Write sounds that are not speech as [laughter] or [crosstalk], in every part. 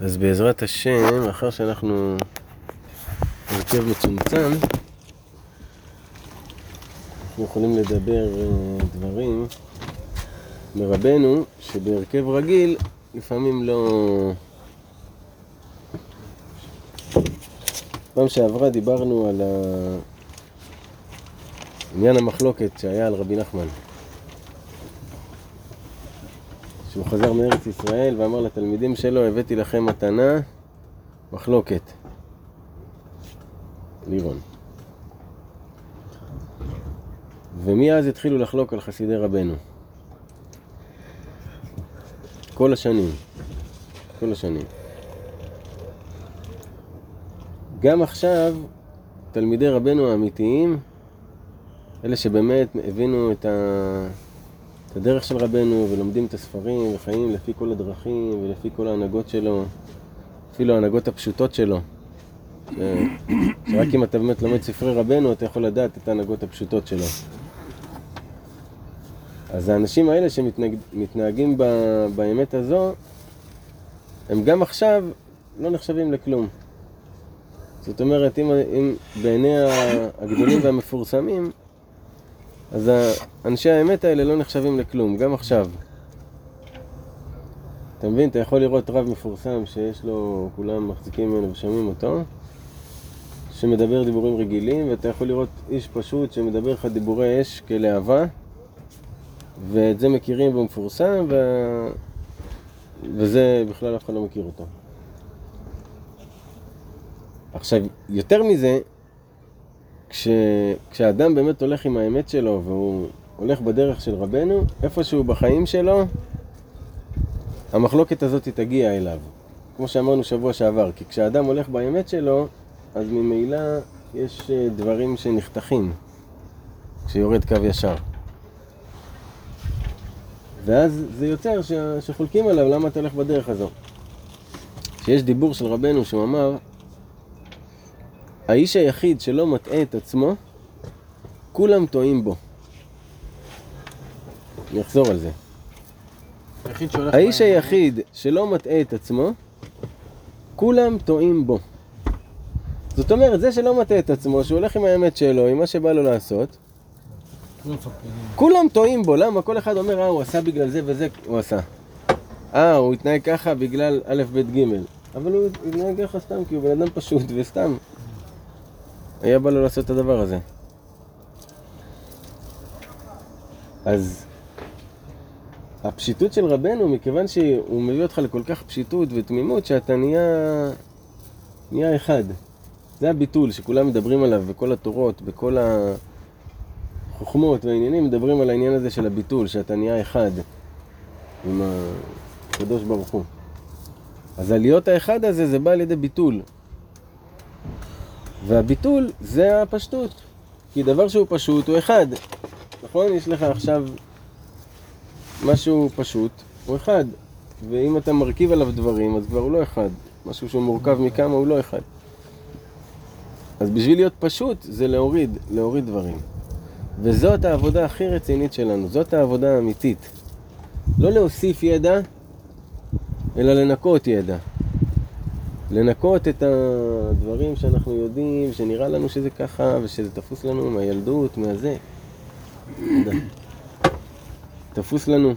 אז בעזרת השם, אחר שאנחנו הרכב מצומצם, אנחנו יכולים לדבר אה, דברים מרבנו, שבהרכב רגיל לפעמים לא... פעם שעברה דיברנו על עניין המחלוקת שהיה על רבי נחמן. שהוא חזר מארץ ישראל ואמר לתלמידים שלו, הבאתי לכם מתנה, מחלוקת. לירון. ומאז התחילו לחלוק על חסידי רבנו. כל השנים. כל השנים. גם עכשיו, תלמידי רבנו האמיתיים, אלה שבאמת הבינו את, ה... את הדרך של רבנו ולומדים את הספרים וחיים לפי כל הדרכים ולפי כל ההנהגות שלו, אפילו ההנהגות הפשוטות שלו. ש... [coughs] שרק אם אתה באמת לומד ספרי רבנו, אתה יכול לדעת את ההנהגות הפשוטות שלו. אז האנשים האלה שמתנהגים ב... באמת הזו, הם גם עכשיו לא נחשבים לכלום. זאת אומרת, אם, אם בעיני הגדולים והמפורסמים, אז אנשי האמת האלה לא נחשבים לכלום, גם עכשיו. אתה מבין? אתה יכול לראות רב מפורסם שיש לו, כולם מחזיקים ממנו ושומעים אותו, שמדבר דיבורים רגילים, ואתה יכול לראות איש פשוט שמדבר לך דיבורי אש כלהבה, ואת זה מכירים והוא מפורסם, ו... וזה בכלל אף אחד לא מכיר אותו. עכשיו, יותר מזה, כש, כשאדם באמת הולך עם האמת שלו והוא הולך בדרך של רבנו, איפשהו בחיים שלו, המחלוקת הזאת תגיע אליו. כמו שאמרנו שבוע שעבר, כי כשאדם הולך באמת שלו, אז ממילא יש אה, דברים שנחתכים כשיורד קו ישר. ואז זה יוצר ש... שחולקים עליו למה אתה הולך בדרך הזו. שיש דיבור של רבנו שהוא אמר האיש היחיד שלא מטעה את עצמו, כולם טועים בו. אני אחזור על זה. האיש היחיד שלא מטעה את עצמו, כולם טועים בו. זאת אומרת, זה שלא מטעה את עצמו, שהוא הולך עם האמת שלו, עם מה שבא לו לעשות, כולם טועים בו, למה? כל אחד אומר, אה, הוא עשה בגלל זה וזה הוא עשה. אה, הוא התנהג ככה בגלל א', ב', ג', אבל הוא התנהג ככה סתם, כי הוא בן אדם פשוט וסתם. היה בא לו לעשות את הדבר הזה. אז הפשיטות של רבנו, מכיוון שהוא מביא אותך לכל כך פשיטות ותמימות, שאתה נהיה, נהיה אחד. זה הביטול שכולם מדברים עליו בכל התורות, בכל החוכמות והעניינים, מדברים על העניין הזה של הביטול, שאתה נהיה אחד עם הקדוש ברוך הוא. אז הלהיות האחד הזה, זה בא על ידי ביטול. והביטול זה הפשטות. כי דבר שהוא פשוט הוא אחד. נכון? יש לך עכשיו משהו פשוט, הוא אחד. ואם אתה מרכיב עליו דברים, אז כבר הוא לא אחד. משהו שהוא מורכב מכמה הוא לא אחד. אז בשביל להיות פשוט, זה להוריד, להוריד דברים. וזאת העבודה הכי רצינית שלנו, זאת העבודה האמיתית. לא להוסיף ידע, אלא לנקות ידע. לנקות את הדברים שאנחנו יודעים, שנראה לנו שזה ככה, ושזה תפוס לנו מהילדות, מהזה. תפוס לנו.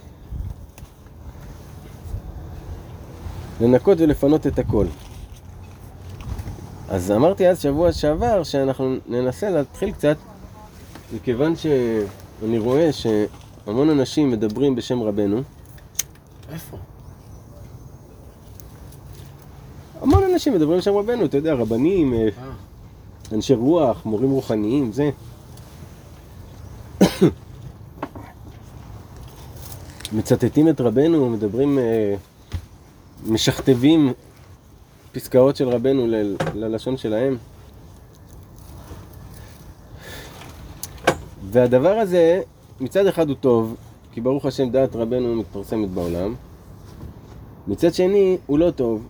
לנקות ולפנות את הכל. אז אמרתי אז שבוע שעבר שאנחנו ננסה להתחיל קצת, מכיוון שאני רואה שהמון אנשים מדברים בשם רבנו. איפה? המון אנשים מדברים שם רבנו, אתה יודע, רבנים, אה, אה. אנשי רוח, מורים רוחניים, זה. [coughs] מצטטים את רבנו, מדברים, אה, משכתבים פסקאות של רבנו ל- ללשון שלהם. והדבר הזה, מצד אחד הוא טוב, כי ברוך השם דעת רבנו מתפרסמת בעולם. מצד שני, הוא לא טוב,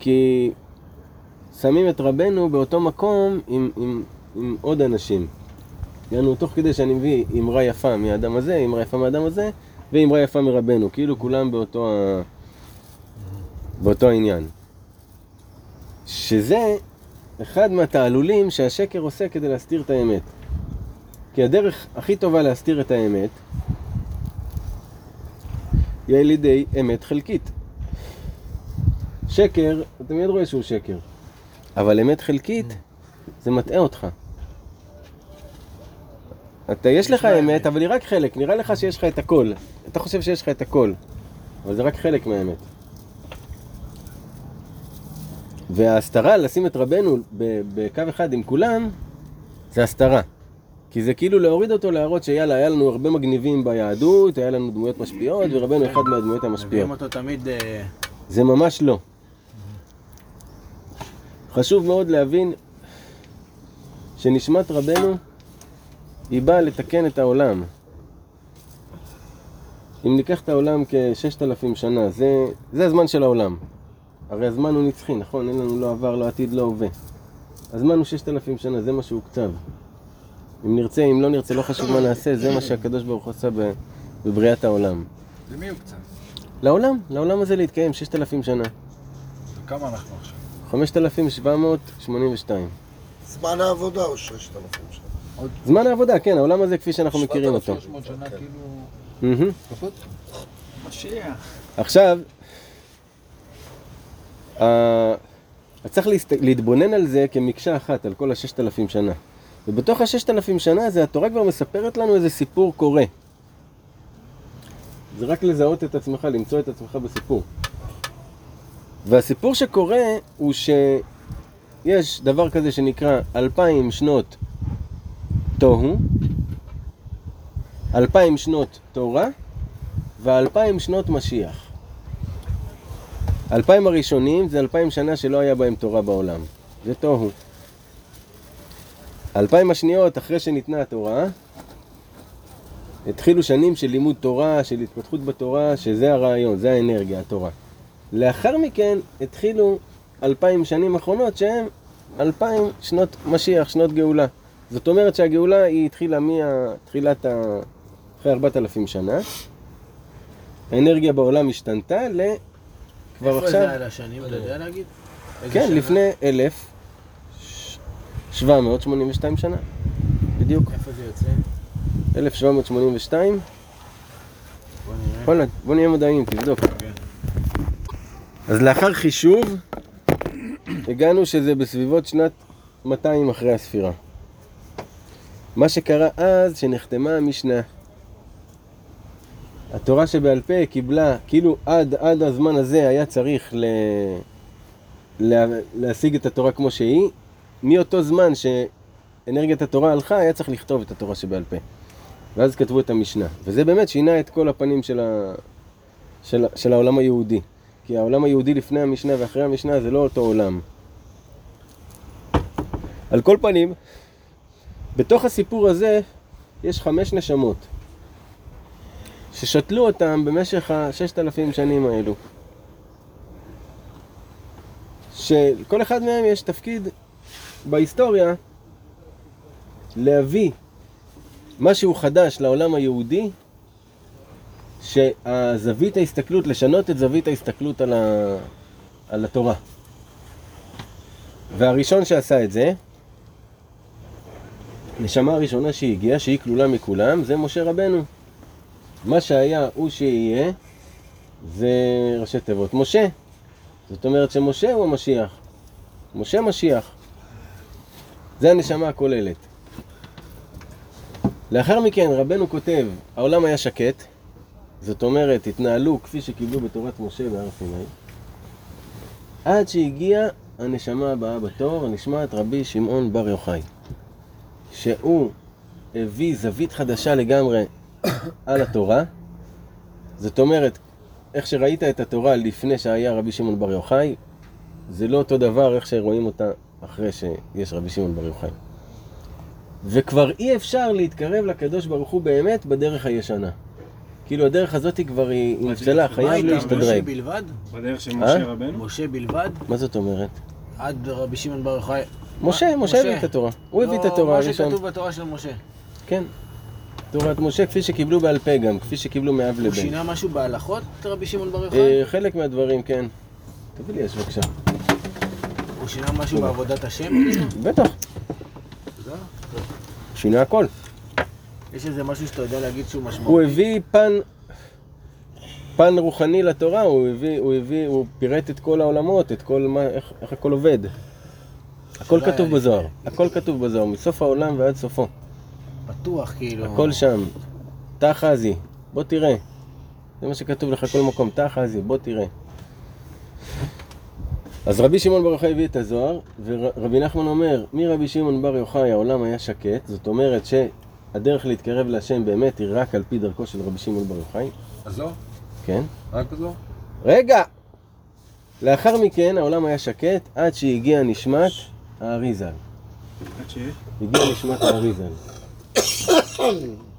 כי שמים את רבנו באותו מקום עם, עם, עם עוד אנשים. יענו, תוך כדי שאני מביא אמרה יפה מהאדם הזה, אמרה יפה מהאדם הזה, ואמרה יפה מרבנו. כאילו כולם באותו ה... באותו עניין. שזה אחד מהתעלולים שהשקר עושה כדי להסתיר את האמת. כי הדרך הכי טובה להסתיר את האמת היא על ידי אמת חלקית. שקר, אתה מיד רואה שהוא שקר. אבל אמת חלקית, זה מטעה אותך. אתה, יש לך אמת, אבל היא רק חלק. נראה לך שיש לך את הכל. אתה חושב שיש לך את הכל, אבל זה רק חלק מהאמת. וההסתרה, לשים את רבנו בקו אחד עם כולם, זה הסתרה. כי זה כאילו להוריד אותו, להראות שיאללה, היה לנו הרבה מגניבים ביהדות, היה לנו דמויות משפיעות, ורבנו אחד מהדמויות המשפיעות. מביאים אותו תמיד... אה, זה ממש לא. חשוב מאוד להבין שנשמת רבנו היא באה לתקן את העולם. אם ניקח את העולם כששת אלפים שנה, זה, זה הזמן של העולם. הרי הזמן הוא נצחי, נכון? אין לנו לא עבר, לא עתיד, לא הווה. הזמן הוא ששת אלפים שנה, זה מה שהוקצב. אם נרצה, אם לא נרצה, לא חשוב מה נעשה, זה מה שהקדוש ברוך הוא עשה בבריאת העולם. למי הוקצב? לעולם, לעולם הזה להתקיים ששת אלפים שנה. כמה אנחנו עכשיו? 5,782. זמן העבודה הוא 6,000 שנה. זמן העבודה, כן, העולם הזה כפי שאנחנו מכירים אותו. 300 שנה כאילו... מהמם. פחות? משיח. עכשיו, אה, אז צריך. להתבונן על זה כמקשה אחת, על כל הששת אלפים שנה. ובתוך הששת אלפים שנה הזה, התורה כבר מספרת לנו איזה סיפור קורה. זה רק לזהות את עצמך, למצוא את עצמך בסיפור. והסיפור שקורה הוא שיש דבר כזה שנקרא אלפיים שנות תוהו, אלפיים שנות תורה ואלפיים שנות משיח. אלפיים הראשונים זה אלפיים שנה שלא היה בהם תורה בעולם. זה תוהו. אלפיים השניות אחרי שניתנה התורה, התחילו שנים של לימוד תורה, של התפתחות בתורה, שזה הרעיון, זה האנרגיה, התורה. לאחר מכן התחילו אלפיים שנים אחרונות שהן אלפיים שנות משיח, שנות גאולה. זאת אומרת שהגאולה היא התחילה מתחילת ה... אחרי ארבעת אלפים שנה. האנרגיה בעולם השתנתה ל... כבר איפה עכשיו... זה על השנים, אתה יודע להגיד? כן, שנה? לפני אלף, שבע מאות שמונים ושתיים שנה, בדיוק, איפה זה יוצא? אלף שבע מאות שמונים ושתיים. בוא נראה. וואלה, בוא נהיה מדעיים, תבדוק. כן. אז לאחר חישוב, הגענו שזה בסביבות שנת 200 אחרי הספירה. מה שקרה אז, שנחתמה המשנה. התורה שבעל פה קיבלה, כאילו עד, עד הזמן הזה היה צריך ל... לה... להשיג את התורה כמו שהיא, מאותו זמן שאנרגיית התורה הלכה, היה צריך לכתוב את התורה שבעל פה. ואז כתבו את המשנה. וזה באמת שינה את כל הפנים של, ה... של... של העולם היהודי. כי העולם היהודי לפני המשנה ואחרי המשנה זה לא אותו עולם. על כל פנים, בתוך הסיפור הזה יש חמש נשמות ששתלו אותם במשך הששת אלפים שנים האלו. שלכל אחד מהם יש תפקיד בהיסטוריה להביא משהו חדש לעולם היהודי שהזווית ההסתכלות, לשנות את זווית ההסתכלות על, ה... על התורה. והראשון שעשה את זה, נשמה הראשונה שהגיעה, שהיא כלולה מכולם, זה משה רבנו. מה שהיה הוא שיהיה, זה ראשי תיבות משה. זאת אומרת שמשה הוא המשיח. משה משיח. זה הנשמה הכוללת. לאחר מכן רבנו כותב, העולם היה שקט, זאת אומרת, התנהלו כפי שקיבלו בתורת משה בהר סיני, עד שהגיעה הנשמה הבאה בתור, הנשמת רבי שמעון בר יוחאי, שהוא הביא זווית חדשה לגמרי [coughs] על התורה, זאת אומרת, איך שראית את התורה לפני שהיה רבי שמעון בר יוחאי, זה לא אותו דבר איך שרואים אותה אחרי שיש רבי שמעון בר יוחאי. וכבר אי אפשר להתקרב לקדוש ברוך הוא באמת בדרך הישנה. כאילו הדרך הזאת היא כבר היא נפסלה, מה חייב איתם? משה להשתדרג. בלבד? בדרך של אה? משה רבנו? משה בלבד? מה זאת אומרת? עד רבי שמעון בר יוחאי? משה, מה? משה הביא את התורה. הוא הביא את התורה לא, מה הראשון. שכתוב בתורה של משה. כן. תורת משה כפי שקיבלו בעל פה גם, כפי שקיבלו מאב הוא לבן. שינה משהו בהלכות, רבי שמעון בר יוחאי? אה, חלק מהדברים, כן. תביא לי אש בבקשה. הוא שינה משהו בעבודת השם? בטח. תודה. שינה הכל. יש איזה משהו שאתה יודע להגיד שהוא הוא משמעותי? הביא פן, פן רוחני לתורה, הוא הביא, הוא הביא, הוא פירט את כל העולמות, את כל מה, איך, איך הכל עובד. הכל כתוב היה בזוהר, לפני. הכל כתוב בזוהר, מסוף העולם ועד סופו. פתוח כאילו. הכל שם. תא חזי, בוא תראה. זה מה שכתוב לך כל מקום, תא חזי, בוא תראה. אז רבי שמעון בר יוחאי הביא את הזוהר, ורבי נחמן אומר, מרבי שמעון בר יוחאי העולם היה שקט, זאת אומרת שהדרך להתקרב להשם באמת היא רק על פי דרכו של רבי שמעון בר יוחאי, אז לא? כן? רק זו? רגע! לאחר מכן העולם היה שקט עד שהגיע נשמת האריזל. הגיע נשמת האריזל.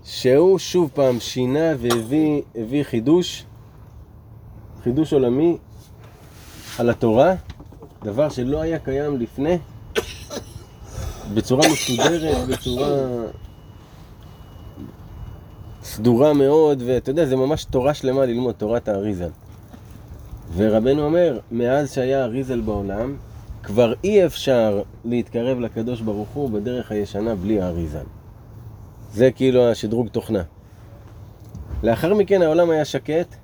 שהוא שוב פעם שינה והביא הביא חידוש, חידוש עולמי על התורה, דבר שלא היה קיים לפני, בצורה מסודרת, בצורה סדורה מאוד, ואתה יודע, זה ממש תורה שלמה ללמוד, תורת האריזל. ורבנו אומר, מאז שהיה אריזל בעולם, כבר אי אפשר להתקרב לקדוש ברוך הוא בדרך הישנה בלי האריזל. זה כאילו השדרוג תוכנה. לאחר מכן העולם היה שקט,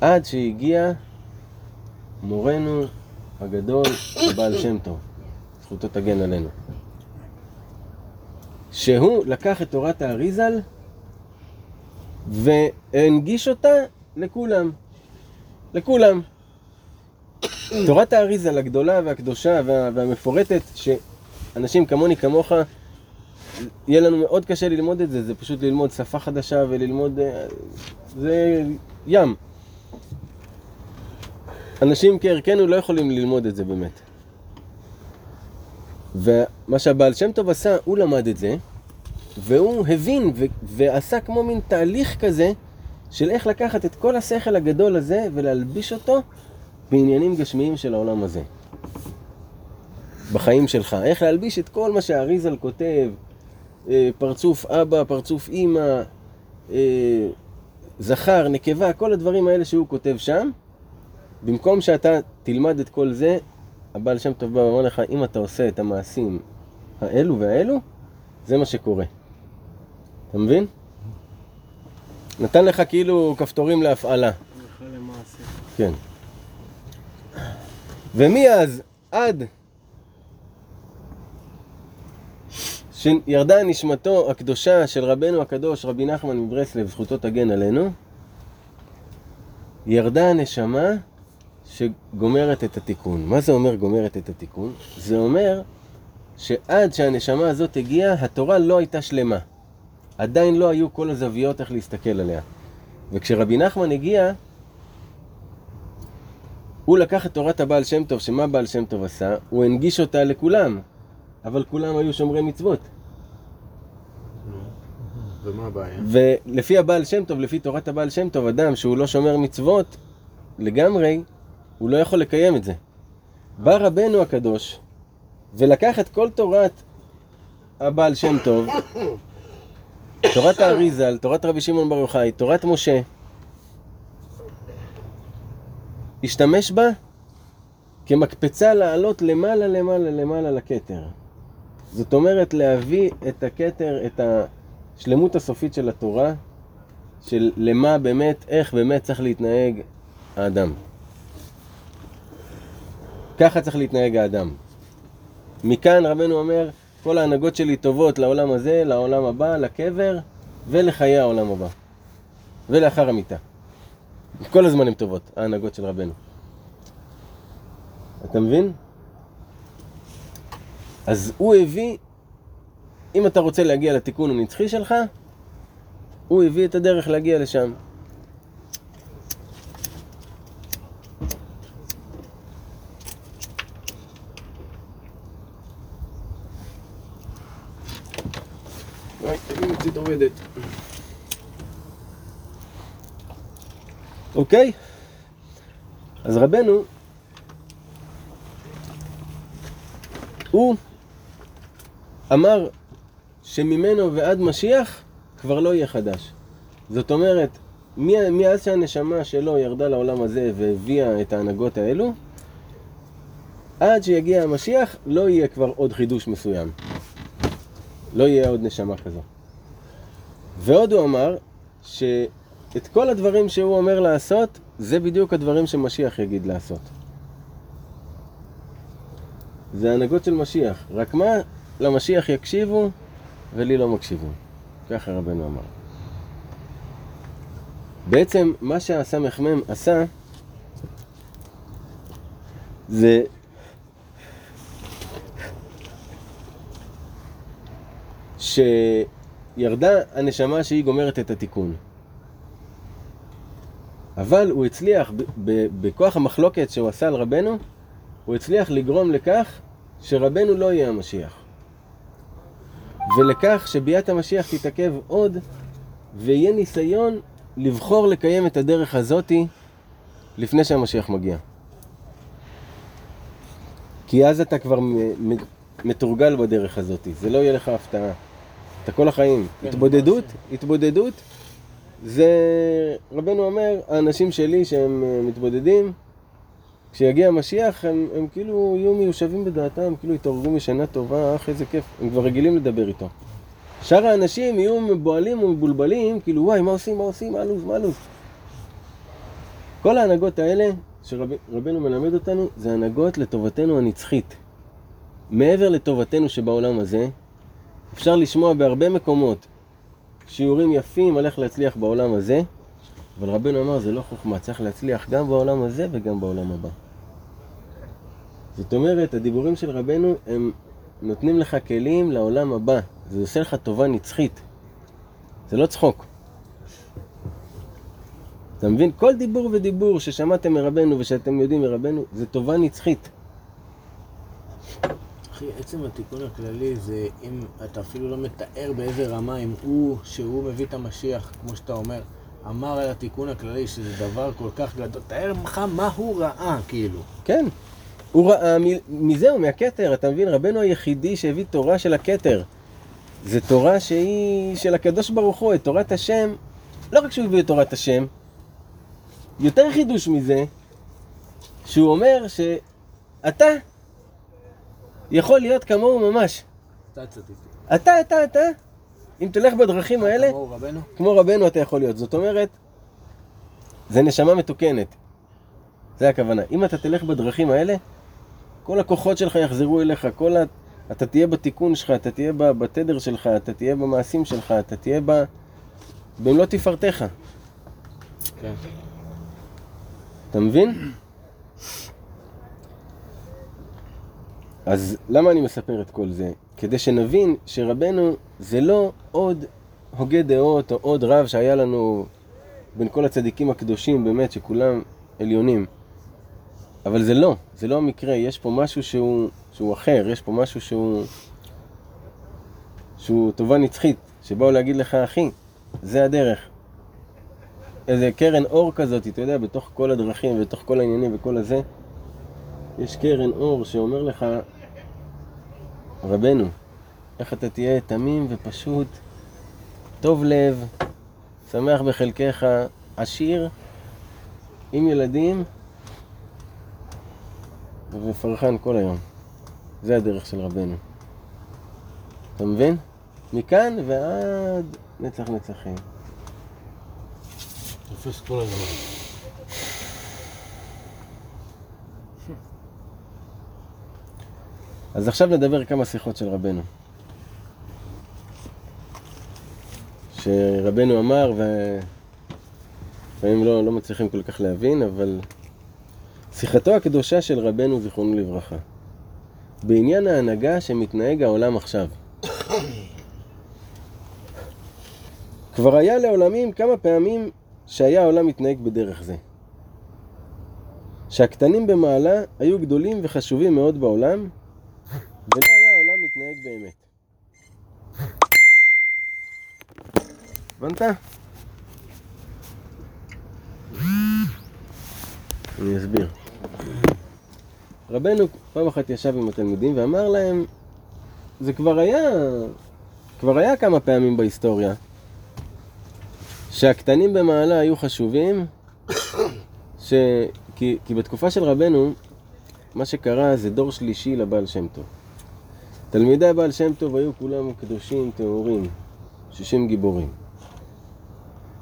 עד שהגיע מורנו הגדול, הבעל שם טוב, זכותו תגן עלינו. שהוא לקח את תורת האריזל והנגיש אותה לכולם. לכולם. תורת האריזל הגדולה והקדושה וה, והמפורטת, שאנשים כמוני כמוך, יהיה לנו מאוד קשה ללמוד את זה, זה פשוט ללמוד שפה חדשה וללמוד... אה, זה ים. אנשים כערכנו לא יכולים ללמוד את זה באמת. ומה שהבעל שם טוב עשה, הוא למד את זה, והוא הבין ו- ועשה כמו מין תהליך כזה של איך לקחת את כל השכל הגדול הזה ולהלביש אותו בעניינים גשמיים של העולם הזה. בחיים שלך. איך להלביש את כל מה שהאריזל כותב, אה, פרצוף אבא, פרצוף אימא, אה, זכר, נקבה, כל הדברים האלה שהוא כותב שם. במקום שאתה תלמד את כל זה, הבעל שם טוב בא ואומר לך, אם אתה עושה את המעשים האלו והאלו, זה מה שקורה. אתה מבין? נתן לך כאילו כפתורים להפעלה. כן. ומאז עד שירדה נשמתו הקדושה של רבנו הקדוש, רבי נחמן מברסלב, זכותו תגן עלינו, ירדה הנשמה שגומרת את התיקון. מה זה אומר גומרת את התיקון? זה אומר שעד שהנשמה הזאת הגיעה, התורה לא הייתה שלמה. עדיין לא היו כל הזוויות איך להסתכל עליה. וכשרבי נחמן הגיע, הוא לקח את תורת הבעל שם טוב, שמה בעל שם טוב עשה? הוא הנגיש אותה לכולם, אבל כולם היו שומרי מצוות. ומה הבעיה? ולפי הבעל שם טוב, לפי תורת הבעל שם טוב, אדם שהוא לא שומר מצוות לגמרי, הוא לא יכול לקיים את זה. בא רבנו הקדוש ולקח את כל תורת הבעל שם טוב, תורת האריזל, תורת רבי שמעון בר יוחאי, תורת משה, השתמש בה כמקפצה לעלות למעלה למעלה למעלה לכתר. זאת אומרת להביא את הכתר, את השלמות הסופית של התורה, של למה באמת, איך באמת צריך להתנהג האדם. ככה צריך להתנהג האדם. מכאן רבנו אומר, כל ההנהגות שלי טובות לעולם הזה, לעולם הבא, לקבר ולחיי העולם הבא. ולאחר המיטה. כל הזמן הן טובות, ההנהגות של רבנו. אתה מבין? אז הוא הביא, אם אתה רוצה להגיע לתיקון הנצחי שלך, הוא הביא את הדרך להגיע לשם. עובדת. אוקיי? אז רבנו, הוא אמר שממנו ועד משיח כבר לא יהיה חדש. זאת אומרת, מאז שהנשמה שלו ירדה לעולם הזה והביאה את ההנהגות האלו, עד שיגיע המשיח לא יהיה כבר עוד חידוש מסוים. לא יהיה עוד נשמה כזו. ועוד הוא אמר שאת כל הדברים שהוא אומר לעשות, זה בדיוק הדברים שמשיח יגיד לעשות. זה ההנהגות של משיח. רק מה? למשיח יקשיבו ולי לא מקשיבים. ככה רבנו אמר. בעצם מה שהסמ"ם עשה זה שירדה הנשמה שהיא גומרת את התיקון. אבל הוא הצליח, בכוח המחלוקת שהוא עשה על רבנו, הוא הצליח לגרום לכך שרבנו לא יהיה המשיח. ולכך שביאת המשיח תתעכב עוד, ויהיה ניסיון לבחור לקיים את הדרך הזאתי לפני שהמשיח מגיע. כי אז אתה כבר מתורגל בדרך הזאתי, זה לא יהיה לך הפתעה. אתה כל החיים. כן, התבודדות, התבודדות, זה, רבנו אומר, האנשים שלי שהם אה, מתבודדים, כשיגיע המשיח הם, הם כאילו יהיו מיושבים בדעתם, כאילו יתעוררו משנה טובה, אך איזה כיף, הם כבר רגילים לדבר איתו. שאר האנשים יהיו מבוהלים ומבולבלים, כאילו וואי, מה עושים, מה עושים, מה לו"ז, מה לו"ז. כל ההנהגות האלה שרבנו מלמד אותנו, זה הנהגות לטובתנו הנצחית. מעבר לטובתנו שבעולם הזה, אפשר לשמוע בהרבה מקומות שיעורים יפים על איך להצליח בעולם הזה, אבל רבנו אמר זה לא חוכמה, צריך להצליח גם בעולם הזה וגם בעולם הבא. זאת אומרת, הדיבורים של רבנו הם נותנים לך כלים לעולם הבא, זה עושה לך טובה נצחית. זה לא צחוק. אתה מבין? כל דיבור ודיבור ששמעתם מרבנו ושאתם יודעים מרבנו, זה טובה נצחית. אחי, עצם התיקון הכללי זה אם אתה אפילו לא מתאר באיזה רמה, אם הוא, שהוא מביא את המשיח, כמו שאתה אומר, אמר על התיקון הכללי שזה דבר כל כך גדול, תאר לך מה הוא ראה, כאילו. כן. הוא ראה מ- מזהו, מהכתר, אתה מבין? רבנו היחידי שהביא תורה של הכתר. זה תורה שהיא של הקדוש ברוך הוא, את תורת השם. לא רק שהוא הביא את תורת השם, יותר חידוש מזה, שהוא אומר שאתה יכול להיות כמוהו ממש. אתה צדיק. אתה, אתה, אתה, אם תלך בדרכים האלה, כמוהו רבנו? כמו רבנו אתה יכול להיות. זאת אומרת, זה נשמה מתוקנת. זה הכוונה. אם אתה תלך בדרכים האלה, כל הכוחות שלך יחזרו אליך, כל ה... אתה תהיה בתיקון שלך, אתה תהיה בתדר שלך, אתה תהיה במעשים שלך, אתה תהיה ב... במלוא תפארתך. כן. אתה מבין? אז למה אני מספר את כל זה? כדי שנבין שרבנו זה לא עוד הוגה דעות או עוד רב שהיה לנו בין כל הצדיקים הקדושים באמת שכולם עליונים. אבל זה לא, זה לא המקרה, יש פה משהו שהוא, שהוא אחר, יש פה משהו שהוא, שהוא טובה נצחית, שבאו להגיד לך אחי, זה הדרך. איזה קרן אור כזאת, אתה יודע, בתוך כל הדרכים, בתוך כל העניינים וכל הזה, יש קרן אור שאומר לך, רבנו, איך אתה תהיה תמים ופשוט, טוב לב, שמח בחלקך, עשיר, עם ילדים, ופרחן כל היום. זה הדרך של רבנו. אתה מבין? מכאן ועד נצח נצחים. תופס כל הזמן. אז עכשיו נדבר כמה שיחות של רבנו. שרבנו אמר, ולפעמים לא, לא מצליחים כל כך להבין, אבל שיחתו הקדושה של רבנו, זיכרונו לברכה, בעניין ההנהגה שמתנהג העולם עכשיו. [coughs] כבר היה לעולמים כמה פעמים שהיה העולם מתנהג בדרך זה. שהקטנים במעלה היו גדולים וחשובים מאוד בעולם, ולא היה העולם מתנהג באמת. הבנת? אני אסביר. רבנו פעם אחת ישב עם התלמידים ואמר להם, זה כבר היה, כבר היה כמה פעמים בהיסטוריה, שהקטנים במעלה היו חשובים, ש... כי, כי בתקופה של רבנו, מה שקרה זה דור שלישי לבעל שם טוב. תלמידי הבעל שם טוב היו כולם קדושים, טהורים, שישים גיבורים.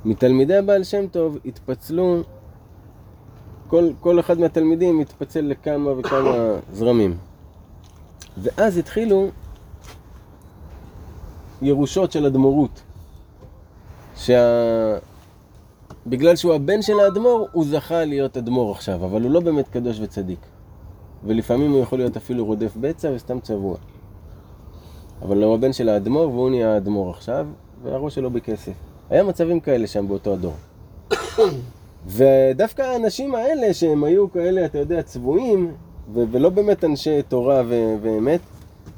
מתלמידי הבעל שם טוב התפצלו, כל, כל אחד מהתלמידים התפצל לכמה וכמה [coughs] זרמים. ואז התחילו ירושות של אדמו"רות. שה... בגלל שהוא הבן של האדמו"ר, הוא זכה להיות אדמו"ר עכשיו, אבל הוא לא באמת קדוש וצדיק. ולפעמים הוא יכול להיות אפילו רודף בצע וסתם צבוע. אבל הוא הבן של האדמו"ר והוא נהיה האדמו"ר עכשיו, והראש שלו בכסף. היה מצבים כאלה שם באותו הדור. [coughs] ודווקא האנשים האלה, שהם היו כאלה, אתה יודע, צבועים, ו- ולא באמת אנשי תורה ו- ואמת,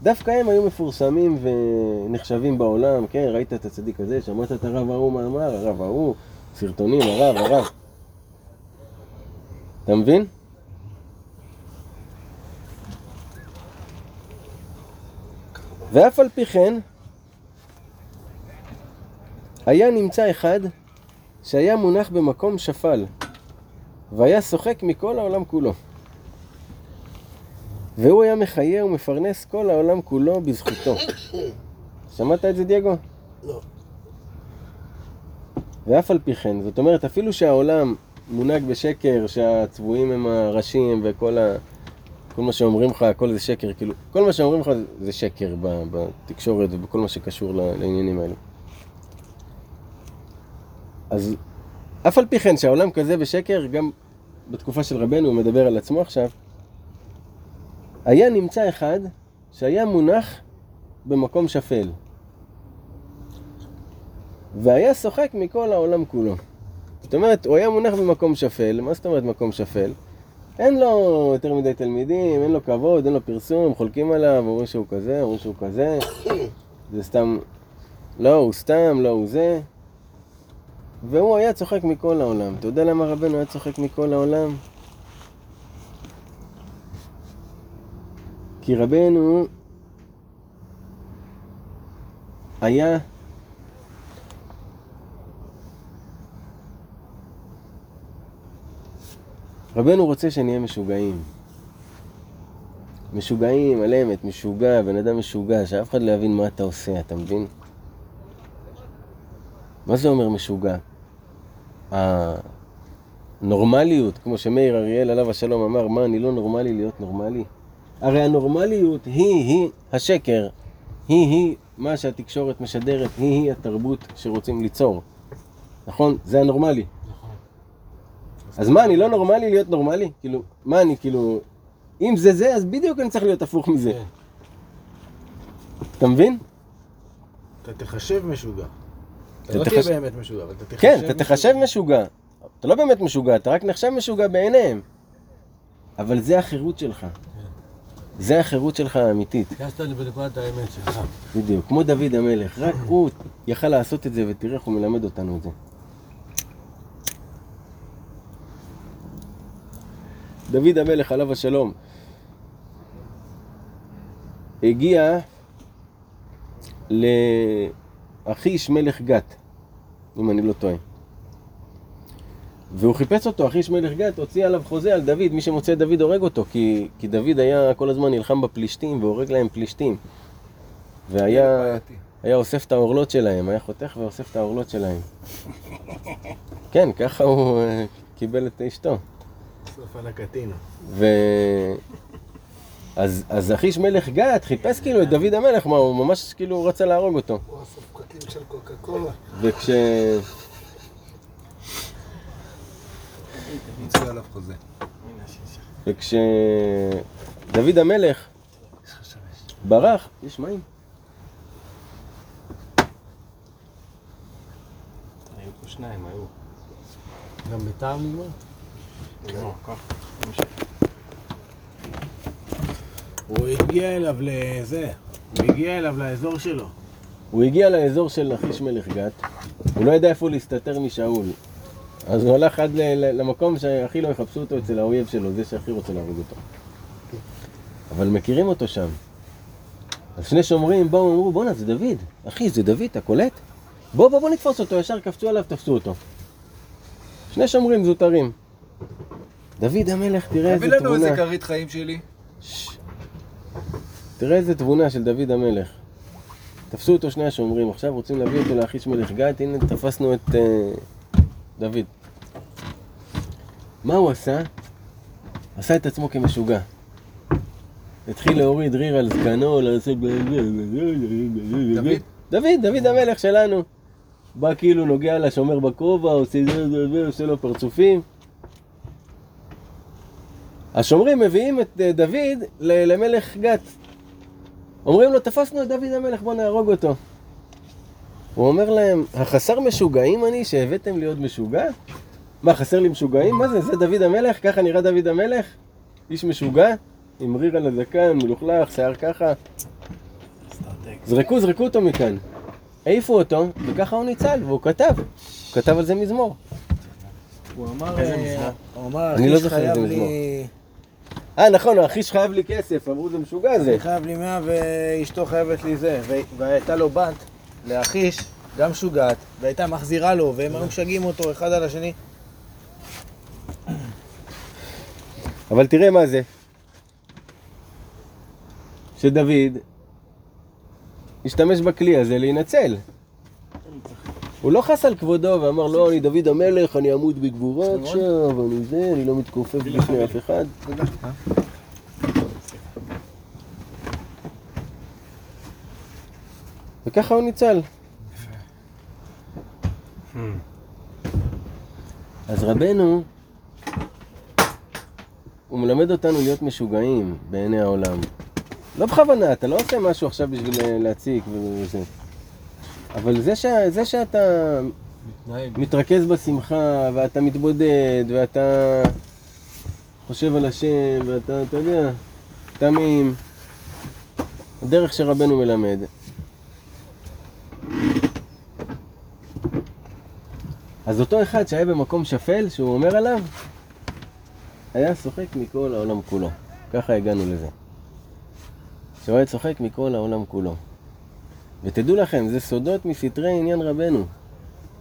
דווקא הם היו מפורסמים ונחשבים בעולם, כן, ראית את הצדיק הזה, שמעת את הרב ההוא מה אמר, הרב ההוא, סרטונים, הרב, הרב. אתה מבין? ואף על פי כן, היה נמצא אחד שהיה מונח במקום שפל, והיה שוחק מכל העולם כולו. והוא היה מחיה ומפרנס כל העולם כולו בזכותו. [coughs] שמעת את זה, דייגו? לא. ואף על פי כן, זאת אומרת, אפילו שהעולם מונהג בשקר, שהצבועים הם הראשים וכל ה... כל מה שאומרים לך, הכל זה שקר, כאילו, כל מה שאומרים לך זה שקר בתקשורת ובכל מה שקשור לעניינים האלו. אז אף על פי כן שהעולם כזה בשקר, גם בתקופה של רבנו, הוא מדבר על עצמו עכשיו, היה נמצא אחד שהיה מונח במקום שפל. והיה שוחק מכל העולם כולו. זאת אומרת, הוא היה מונח במקום שפל, מה זאת אומרת מקום שפל? אין לו יותר מדי תלמידים, אין לו כבוד, אין לו פרסום, חולקים עליו, אומרים שהוא כזה, אומרים שהוא כזה. [coughs] זה סתם, לא, הוא סתם, לא, הוא זה. והוא היה צוחק מכל העולם. אתה יודע למה רבנו היה צוחק מכל העולם? כי רבנו היה רבנו רוצה שנהיה משוגעים. משוגעים, על אמת, משוגע, בן אדם משוגע, שאף אחד לא יבין מה אתה עושה, אתה מבין? מה זה אומר משוגע? הנורמליות, כמו שמאיר אריאל עליו השלום אמר, מה, אני לא נורמלי להיות נורמלי? הרי הנורמליות היא-היא השקר, היא-היא מה שהתקשורת משדרת, היא-היא התרבות שרוצים ליצור. נכון? זה הנורמלי. אז מה, אני לא נורמלי להיות נורמלי? כאילו, מה אני כאילו... אם זה זה, אז בדיוק אני צריך להיות הפוך מזה. כן. אתה מבין? אתה תחשב משוגע. אתה לא תהיה באמת משוגע, אבל אתה תחשב כן, אתה תחשב משוגע. אתה לא באמת משוגע, אתה רק נחשב משוגע בעיניהם. אבל זה החירות שלך. זה החירות שלך האמיתית, לי בנקודת האמת שלך. בדיוק. כמו דוד המלך, רק הוא יכל לעשות את זה, ותראה איך הוא מלמד אותנו את זה. דוד המלך, עליו השלום, הגיע לאחיש מלך גת, אם אני לא טועה. והוא חיפש אותו, אחיש מלך גת, הוציא עליו חוזה על דוד, מי שמוצא את דוד הורג אותו, כי, כי דוד היה כל הזמן נלחם בפלישתים והורג להם פלישתים. והיה. היה אוסף את העורלות שלהם, היה חותך ואוסף את העורלות שלהם. [laughs] כן, ככה הוא אה, קיבל את אשתו. ו... אז, אז אחיש מלך גת חיפש כאילו את דוד המלך, מה, הוא ממש כאילו רצה להרוג אותו. הוא אסף פקקים של קוקה קולה. וכש... דוד המלך ברח, יש מים? היו פה שניים, היו. גם בטעם נגמר? הוא הגיע אליו לזה, הוא הגיע אליו לאזור שלו. הוא הגיע לאזור של אחיש מלך גת, הוא לא ידע איפה להסתתר משאול. אז הוא הלך עד למקום שהכי לא יחפשו אותו אצל האויב שלו, זה שהכי רוצה להרוג אותו. אבל מכירים אותו שם. אז שני שומרים באו ואמרו, בואנה, זה דוד. אחי, זה דוד, אתה קולט? בוא, בוא, בוא נתפוס אותו, ישר קפצו עליו, תפסו אותו. שני שומרים זוטרים. דוד המלך, תראה איזה תביא לנו איזה תבונה. כרית חיים שלי. ששש. תראה איזה תבונה של דוד המלך. תפסו אותו שני השומרים, עכשיו רוצים להביא אותו לאחיש מלך גת, הנה תפסנו את אה, דוד. מה הוא עשה? עשה את עצמו כמשוגע. התחיל להוריד ריר על זקנו, לעשות... דוד? דוד, דוד המלך שלנו. בא כאילו נוגע לשומר בכובע, עושה זה זה זה, עושה לו פרצופים. השומרים מביאים את אה, דוד למלך גת. אומרים לו, תפסנו את דוד המלך, בוא נהרוג אותו. הוא אומר להם, החסר משוגעים אני שהבאתם לי עוד משוגע? מה, חסר לי משוגעים? מה זה, זה דוד המלך? ככה נראה דוד המלך? איש משוגע? עם ריר על הזקן, מלוכלך, שיער ככה. זרקו, זרקו אותו מכאן. העיפו אותו, וככה הוא ניצל, והוא כתב. הוא כתב על זה מזמור. הוא אמר, איזה אה, מזמור? הוא אמר, אני לא "אחיש זוכר איזה מזמור. אה, נכון, האחיש חייב לי כסף, אמרו זה משוגע זה. אני חייב לי 100 ואשתו חייבת לי זה. והייתה לו בת, לאחיש, גם משוגעת, והייתה מחזירה לו, והם היו משגעים אותו אחד על השני. אבל תראה מה זה. שדוד השתמש בכלי הזה להינצל. הוא לא חס על כבודו ואמר, לא, אני דוד המלך, אני אמות בגבורה עכשיו, אני זה, אני לא מתכופף בפני אף אחד. וככה הוא ניצל. אז רבנו, הוא מלמד אותנו להיות משוגעים בעיני העולם. לא בכוונה, אתה לא עושה משהו עכשיו בשביל אה, להציק וזה. אבל זה, ש... זה שאתה מתנהג. מתרכז בשמחה, ואתה מתבודד, ואתה חושב על השם, ואתה, אתה יודע, תמים. הדרך שרבנו מלמד. אז אותו אחד שהיה במקום שפל, שהוא אומר עליו, היה צוחק מכל העולם כולו. ככה הגענו לזה. שהוא היה צוחק מכל העולם כולו. ותדעו לכם, זה סודות מסתרי עניין רבנו,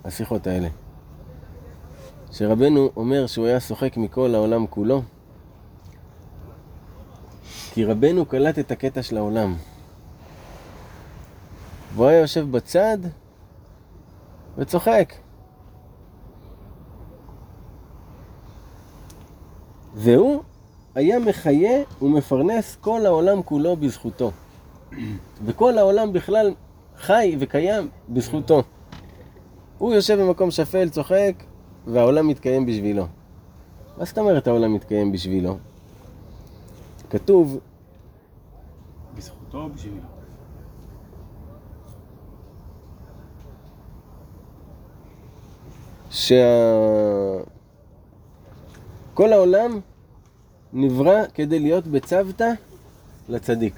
השיחות האלה. שרבנו אומר שהוא היה צוחק מכל העולם כולו, כי רבנו קלט את הקטע של העולם. והוא היה יושב בצד וצוחק. והוא היה מחיה ומפרנס כל העולם כולו בזכותו. וכל העולם בכלל חי וקיים בזכותו. הוא יושב במקום שפל, צוחק, והעולם מתקיים בשבילו. מה זאת אומרת העולם מתקיים בשבילו? כתוב, בזכותו או בשבילו? שה... כל העולם נברא כדי להיות בצוותא לצדיק.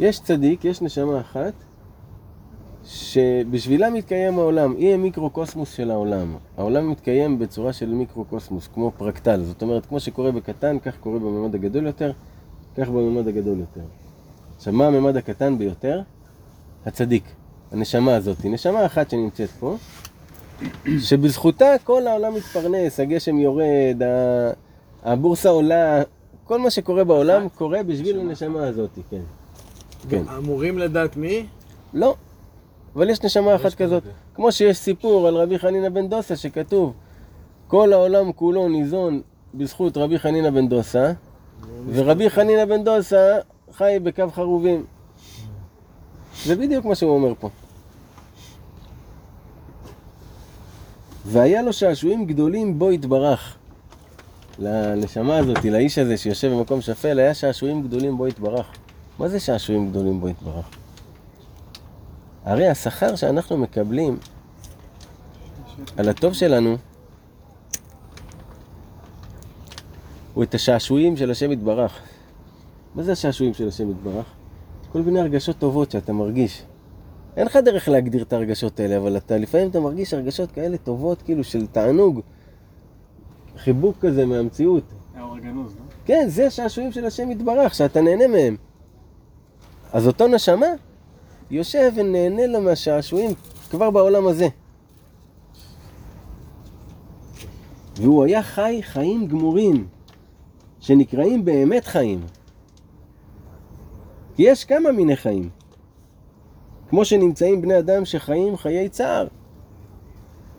יש צדיק, יש נשמה אחת, שבשבילה מתקיים העולם, היא המיקרוקוסמוס של העולם. העולם מתקיים בצורה של מיקרוקוסמוס, כמו פרקטל. זאת אומרת, כמו שקורה בקטן, כך קורה בממד הגדול יותר, כך בממד הגדול יותר. עכשיו, מה הממד הקטן ביותר? הצדיק, הנשמה הזאת. נשמה אחת שנמצאת פה, שבזכותה כל העולם מתפרנס, הגשם יורד, הבורסה עולה, כל מה שקורה בעולם קורה בשביל הנשמה הזאת, כן. כן. אמורים לדעת מי? לא, אבל יש נשמה אחת כזאת. כמו שיש סיפור על רבי חנינא בן דוסה שכתוב, כל העולם כולו ניזון בזכות רבי חנינא בן דוסה, ורבי חנינא בן דוסה חי בקו חרובים. זה בדיוק מה שהוא אומר פה. והיה לו שעשועים גדולים בו יתברך. לנשמה הזאת, לאיש הזה שיושב במקום שפל, היה שעשועים גדולים בו יתברך. מה זה שעשועים גדולים בו יתברך? הרי השכר שאנחנו מקבלים על הטוב שלנו הוא את השעשועים של השם יתברך. מה זה השעשועים של השם יתברך? כל מיני הרגשות טובות שאתה מרגיש. אין לך דרך להגדיר את ההרגשות האלה, אבל אתה לפעמים אתה מרגיש הרגשות כאלה טובות, כאילו של תענוג, חיבוק כזה מהמציאות. האור הגנוז, לא? כן, זה שעשועים של השם יתברך, שאתה נהנה מהם. אז אותו נשמה, יושב ונהנה לו מהשעשועים כבר בעולם הזה. והוא היה חי חיים גמורים, שנקראים באמת חיים. כי יש כמה מיני חיים. כמו שנמצאים בני אדם שחיים חיי צער,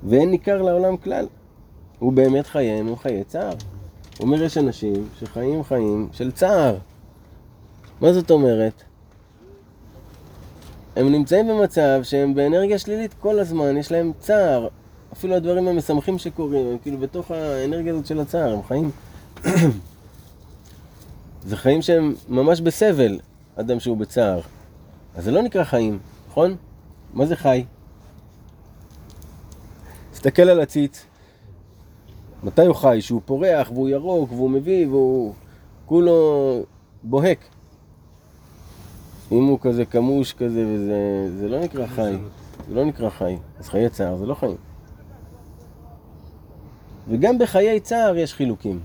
ואין ניכר לעולם כלל. הוא באמת חייהם הם חיי צער. הוא אומר, יש אנשים שחיים חיים של צער. מה זאת אומרת? הם נמצאים במצב שהם באנרגיה שלילית כל הזמן, יש להם צער. אפילו הדברים המשמחים שקורים, הם כאילו בתוך האנרגיה הזאת של הצער, הם חיים. [clears throat] זה חיים שהם ממש בסבל, אדם שהוא בצער. אז זה לא נקרא חיים, נכון? מה זה חי? תסתכל על הציץ. מתי הוא חי? שהוא פורח, והוא ירוק, והוא מביא, והוא כולו בוהק. אם הוא כזה כמוש כזה, וזה זה לא נקרא חי. זה לא נקרא חי. אז חיי צער זה לא חיים. וגם בחיי צער יש חילוקים.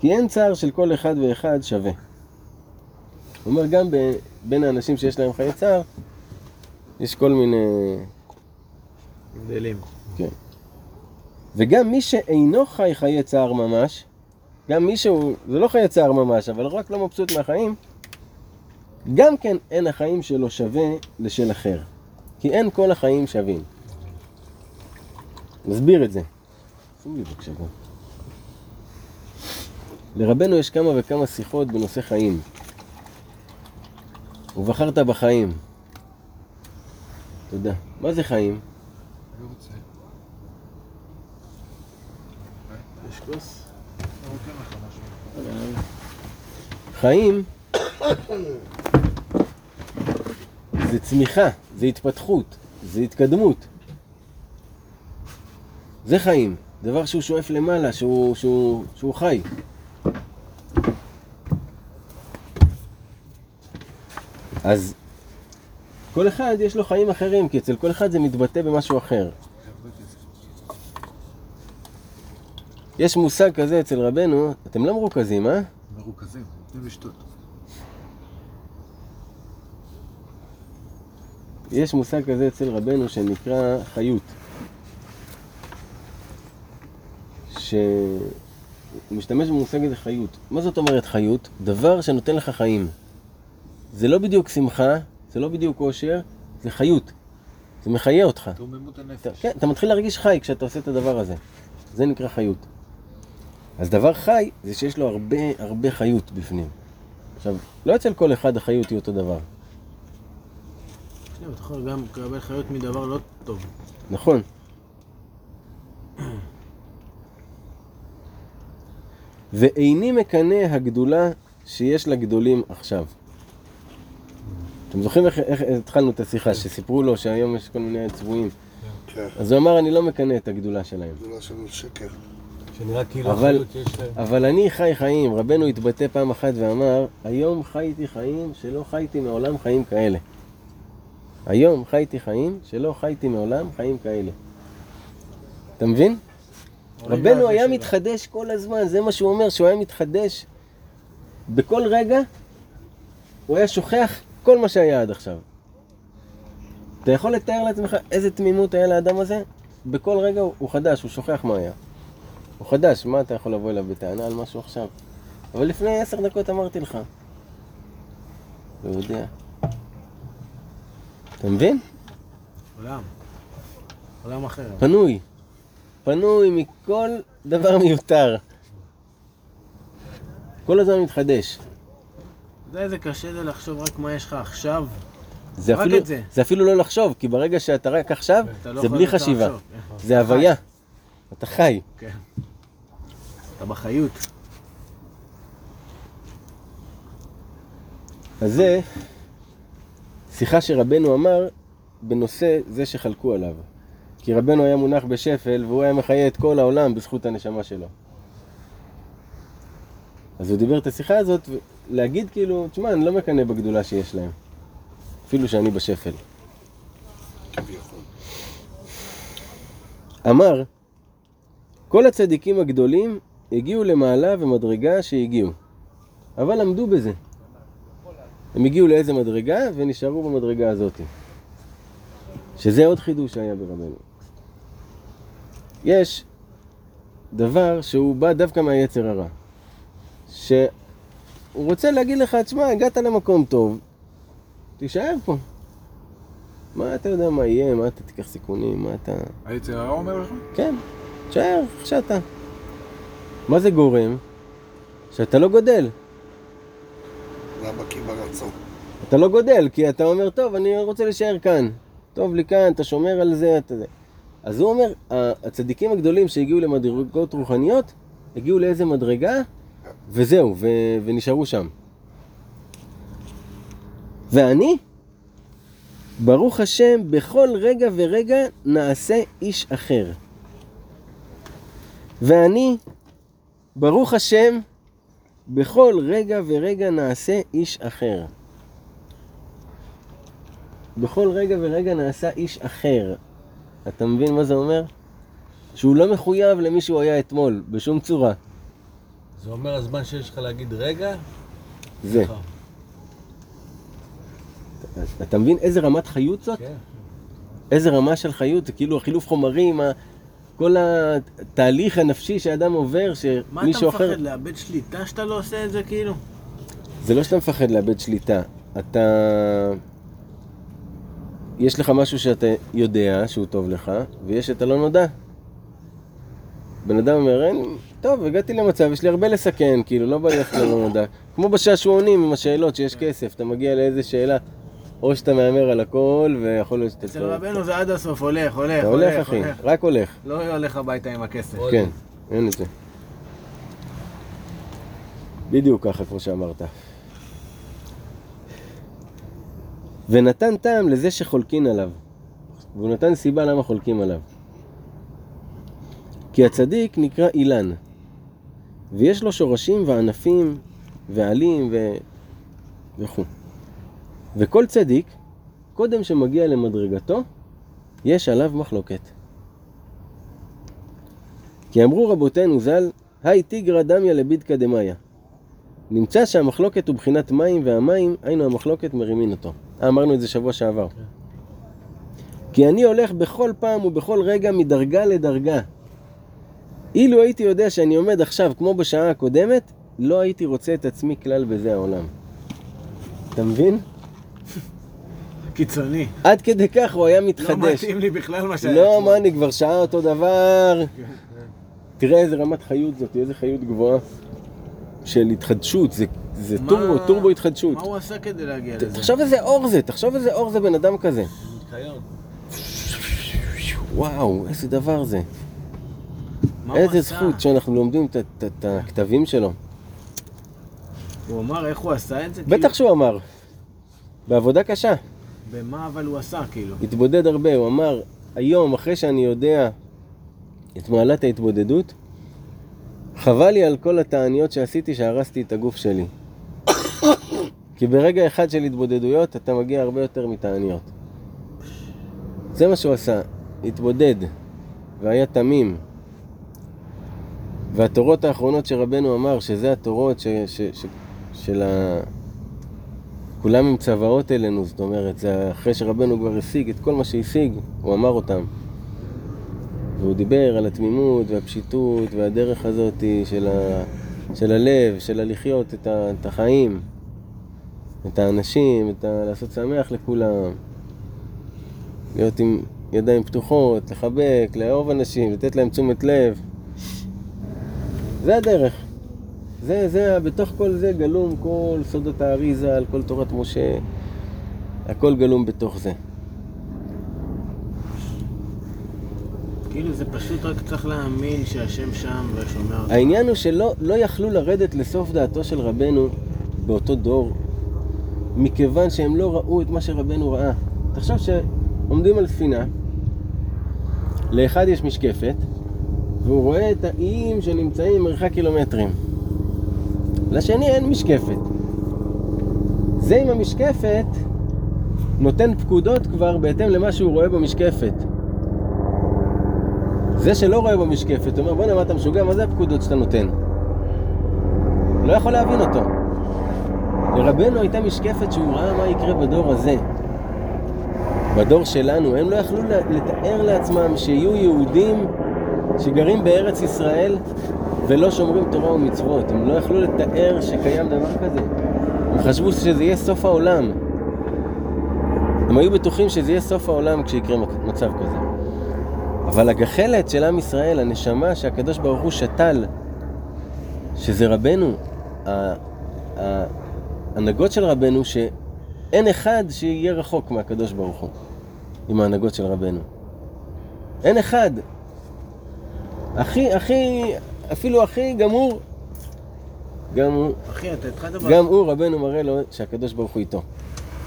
כי אין צער של כל אחד ואחד שווה. הוא אומר, גם ב- בין האנשים שיש להם חיי צער, יש כל מיני... הבדלים. כן. וגם מי שאינו חי חיי צער ממש, גם מי שהוא, זה לא חיי צער ממש, אבל רק לא מבסוט מהחיים, גם כן אין החיים שלו שווה לשל אחר. כי אין כל החיים שווים. נסביר את זה. שים לי בבקשה גם. לרבנו יש כמה וכמה שיחות בנושא חיים. ובחרת בחיים. תודה. מה זה חיים? לא רוצה. יש כוס? אני נותן לך משהו. חיים זה צמיחה, זה התפתחות, זה התקדמות. זה חיים, דבר שהוא שואף למעלה, שהוא, שהוא, שהוא חי. אז כל אחד יש לו חיים אחרים, כי אצל כל אחד זה מתבטא במשהו אחר. יש מושג כזה אצל רבנו, אתם לא מרוכזים, אה? מרוכזים, נותנים לשתות. יש מושג כזה אצל רבנו שנקרא חיות. שהוא משתמש במושג הזה חיות. מה זאת אומרת חיות? דבר שנותן לך חיים. זה לא בדיוק שמחה, זה לא בדיוק אושר, זה חיות. זה מחיה אותך. תרוממות אתה, הנפש. כן, אתה מתחיל להרגיש חי כשאתה עושה את הדבר הזה. זה נקרא חיות. אז דבר חי זה שיש לו הרבה הרבה חיות בפנים. עכשיו, לא אצל כל אחד החיות היא אותו דבר. שנייה, אתה יכול גם לקבל חיות מדבר לא טוב. נכון. ואיני מקנא הגדולה שיש לגדולים עכשיו. אתם זוכרים איך, איך התחלנו את השיחה, שסיפרו לו שהיום יש כל מיני צבועים? כן, אז הוא אמר, אני לא מקנא את הגדולה שלהם. לא שלנו שקר. שנראה כאילו אבל-. אבל אני חי חיים, רבנו התבטא פעם אחת ואמר, היום חייתי חיים שלא חייתי מעולם חיים כאלה. היום חייתי חיים שלא חייתי מעולם חיים כאלה. אתה מבין? רבנו היה מתחדש כל הזמן, זה מה שהוא אומר, שהוא היה מתחדש בכל רגע, הוא היה שוכח כל מה שהיה עד עכשיו. אתה יכול לתאר לעצמך איזה תמימות היה לאדם הזה? בכל רגע הוא הוא חדש, הוא שוכח מה היה. הוא חדש, מה אתה יכול לבוא אליו בטענה על משהו עכשיו? אבל לפני עשר דקות אמרתי לך. לא יודע. אתה מבין? עולם. עולם אחר. פנוי. פנוי מכל דבר מיותר. כל הזמן מתחדש. אתה יודע איזה קשה זה לחשוב רק מה יש לך עכשיו? זה רק אפילו, את זה. זה אפילו לא לחשוב, כי ברגע שאתה רק עכשיו, לא זה בלי חשיבה. לחשוב. זה הוויה. אתה חי. כן. אתה בחיות. אז זה שיחה שרבנו אמר בנושא זה שחלקו עליו. כי רבנו היה מונח בשפל והוא היה מחיה את כל העולם בזכות הנשמה שלו. אז הוא דיבר את השיחה הזאת, להגיד כאילו, תשמע, אני לא מקנא בגדולה שיש להם. אפילו שאני בשפל. אמר, כל הצדיקים הגדולים הגיעו למעלה ומדרגה שהגיעו, אבל עמדו בזה. הם הגיעו לאיזה מדרגה ונשארו במדרגה הזאת. שזה עוד חידוש שהיה ברבנו. יש דבר שהוא בא דווקא מהיצר הרע. שהוא רוצה להגיד לך, תשמע, הגעת למקום טוב, תישאר פה. מה אתה יודע מה יהיה, מה אתה תיקח סיכונים, מה אתה... היצר הרע אומר לך? כן, תישאר איך שאתה. מה זה גורם? שאתה לא גודל. גם בקיא ברצון. אתה לא גודל, כי אתה אומר, טוב, אני רוצה להישאר כאן. טוב לי כאן, אתה שומר על זה, אתה זה. אז הוא אומר, הצדיקים הגדולים שהגיעו למדרגות רוחניות, הגיעו לאיזה מדרגה, וזהו, ו- ונשארו שם. ואני, ברוך השם, בכל רגע ורגע נעשה איש אחר. ואני, ברוך השם, בכל רגע ורגע נעשה איש אחר. בכל רגע ורגע נעשה איש אחר. אתה מבין מה זה אומר? שהוא לא מחויב למי שהוא היה אתמול, בשום צורה. זה אומר הזמן שיש לך להגיד רגע? זה. אתה מבין איזה רמת חיות זאת? כן. איזה רמה של חיות? זה כאילו החילוף חומרים, כל התהליך הנפשי שאדם עובר, מה אתה שמישהו אחר... מפחד, לאבד שליטה שאתה לא עושה את זה כאילו? זה לא שאתה מפחד לאבד שליטה, אתה... יש לך משהו שאתה יודע שהוא טוב לך, ויש את הלא נודע. בן אדם אומר, אין, טוב, הגעתי למצב, יש לי הרבה לסכן, כאילו, לא בא לי ללכת ללא נודע. כמו בשעשועונים עם השאלות, שיש כסף, אתה מגיע לאיזה שאלה, או שאתה מהמר על הכל, ויכול להיות שאתה... אצל רבנו זה עד הסוף, הולך, הולך, אתה הולך, אחי, רק הולך. לא הולך הביתה עם הכסף. כן, אין את זה. בדיוק ככה, כמו שאמרת. ונתן טעם לזה שחולקין עליו. והוא נתן סיבה למה חולקים עליו. כי הצדיק נקרא אילן, ויש לו שורשים וענפים ועלים ו... וכו'. וכל צדיק, קודם שמגיע למדרגתו, יש עליו מחלוקת. כי אמרו רבותינו ז"ל, היי תיגרא דמיא לבידקא דמיא. נמצא שהמחלוקת הוא בחינת מים, והמים, היינו המחלוקת מרימין אותו. אמרנו את זה שבוע שעבר. כי אני הולך בכל פעם ובכל רגע מדרגה לדרגה. אילו הייתי יודע שאני עומד עכשיו כמו בשעה הקודמת, לא הייתי רוצה את עצמי כלל בזה העולם. אתה מבין? קיצוני. עד כדי כך הוא היה לא מתחדש. מתאים לי בכלל מה שהיה. לא. מה אני כבר שעה אותו דבר. תראה איזה רמת חיות זאת, איזה חיות גבוהה של התחדשות, זה, זה מה- טורבו, טורבו התחדשות. מה הוא עשה כדי להגיע ת- לזה? תחשוב איזה אור זה, תחשוב איזה אור זה בן אדם כזה. וואו, איזה דבר זה. איזה? זכות שאנחנו לומדים את הכתבים שלו. הוא אמר איך הוא עשה את זה? בטח שהוא אמר. בעבודה קשה. במה אבל הוא עשה, כאילו? התבודד הרבה, הוא אמר, היום, אחרי שאני יודע את מעלת ההתבודדות, חבל לי על כל התעניות שעשיתי שהרסתי את הגוף שלי. כי ברגע אחד של התבודדויות אתה מגיע הרבה יותר מתעניות. זה מה שהוא עשה, התבודד, והיה תמים. והתורות האחרונות שרבנו אמר, שזה התורות ש, ש, ש, של ה... כולם הם צוואות אלינו, זאת אומרת, זה אחרי שרבנו כבר השיג את כל מה שהשיג, הוא אמר אותם. והוא דיבר על התמימות והפשיטות והדרך הזאת של, ה... של הלב, של הלחיות את, ה... את החיים, את האנשים, את ה... לעשות שמח לכולם, להיות עם ידיים פתוחות, לחבק, לאהוב אנשים, לתת להם תשומת לב. זה הדרך. זה, זה, בתוך כל זה גלום כל סודות האריזה, על כל תורת משה, הכל גלום בתוך זה. כאילו זה פשוט רק צריך להאמין שהשם שם ושומע אותו. העניין הוא שלא לא יכלו לרדת לסוף דעתו של רבנו באותו דור, מכיוון שהם לא ראו את מה שרבנו ראה. תחשוב שעומדים על ספינה, לאחד יש משקפת, והוא רואה את האיים שנמצאים מרחק קילומטרים. לשני אין משקפת. זה עם המשקפת נותן פקודות כבר בהתאם למה שהוא רואה במשקפת. זה שלא רואה במשקפת, אומר בוא'נה מה אתה משוגע, מה זה הפקודות שאתה נותן? לא יכול להבין אותו. לרבנו הייתה משקפת שהוא ראה מה יקרה בדור הזה. בדור שלנו, הם לא יכלו לתאר לעצמם שיהיו יהודים שגרים בארץ ישראל ולא שומרים תורה ומצוות. הם לא יכלו לתאר שקיים דבר כזה. הם חשבו שזה יהיה סוף העולם. הם היו בטוחים שזה יהיה סוף העולם כשיקרה מצב כזה. אבל הגחלת של עם ישראל, הנשמה שהקדוש ברוך הוא שתל, שזה רבנו, ההנהגות של רבנו, שאין אחד שיהיה רחוק מהקדוש ברוך הוא עם ההנהגות של רבנו. אין אחד. הכי, הכי, אפילו הכי גמור, גם הוא, אחי, אתה התחלת... גם הוא, רבנו מראה לו שהקדוש ברוך הוא איתו.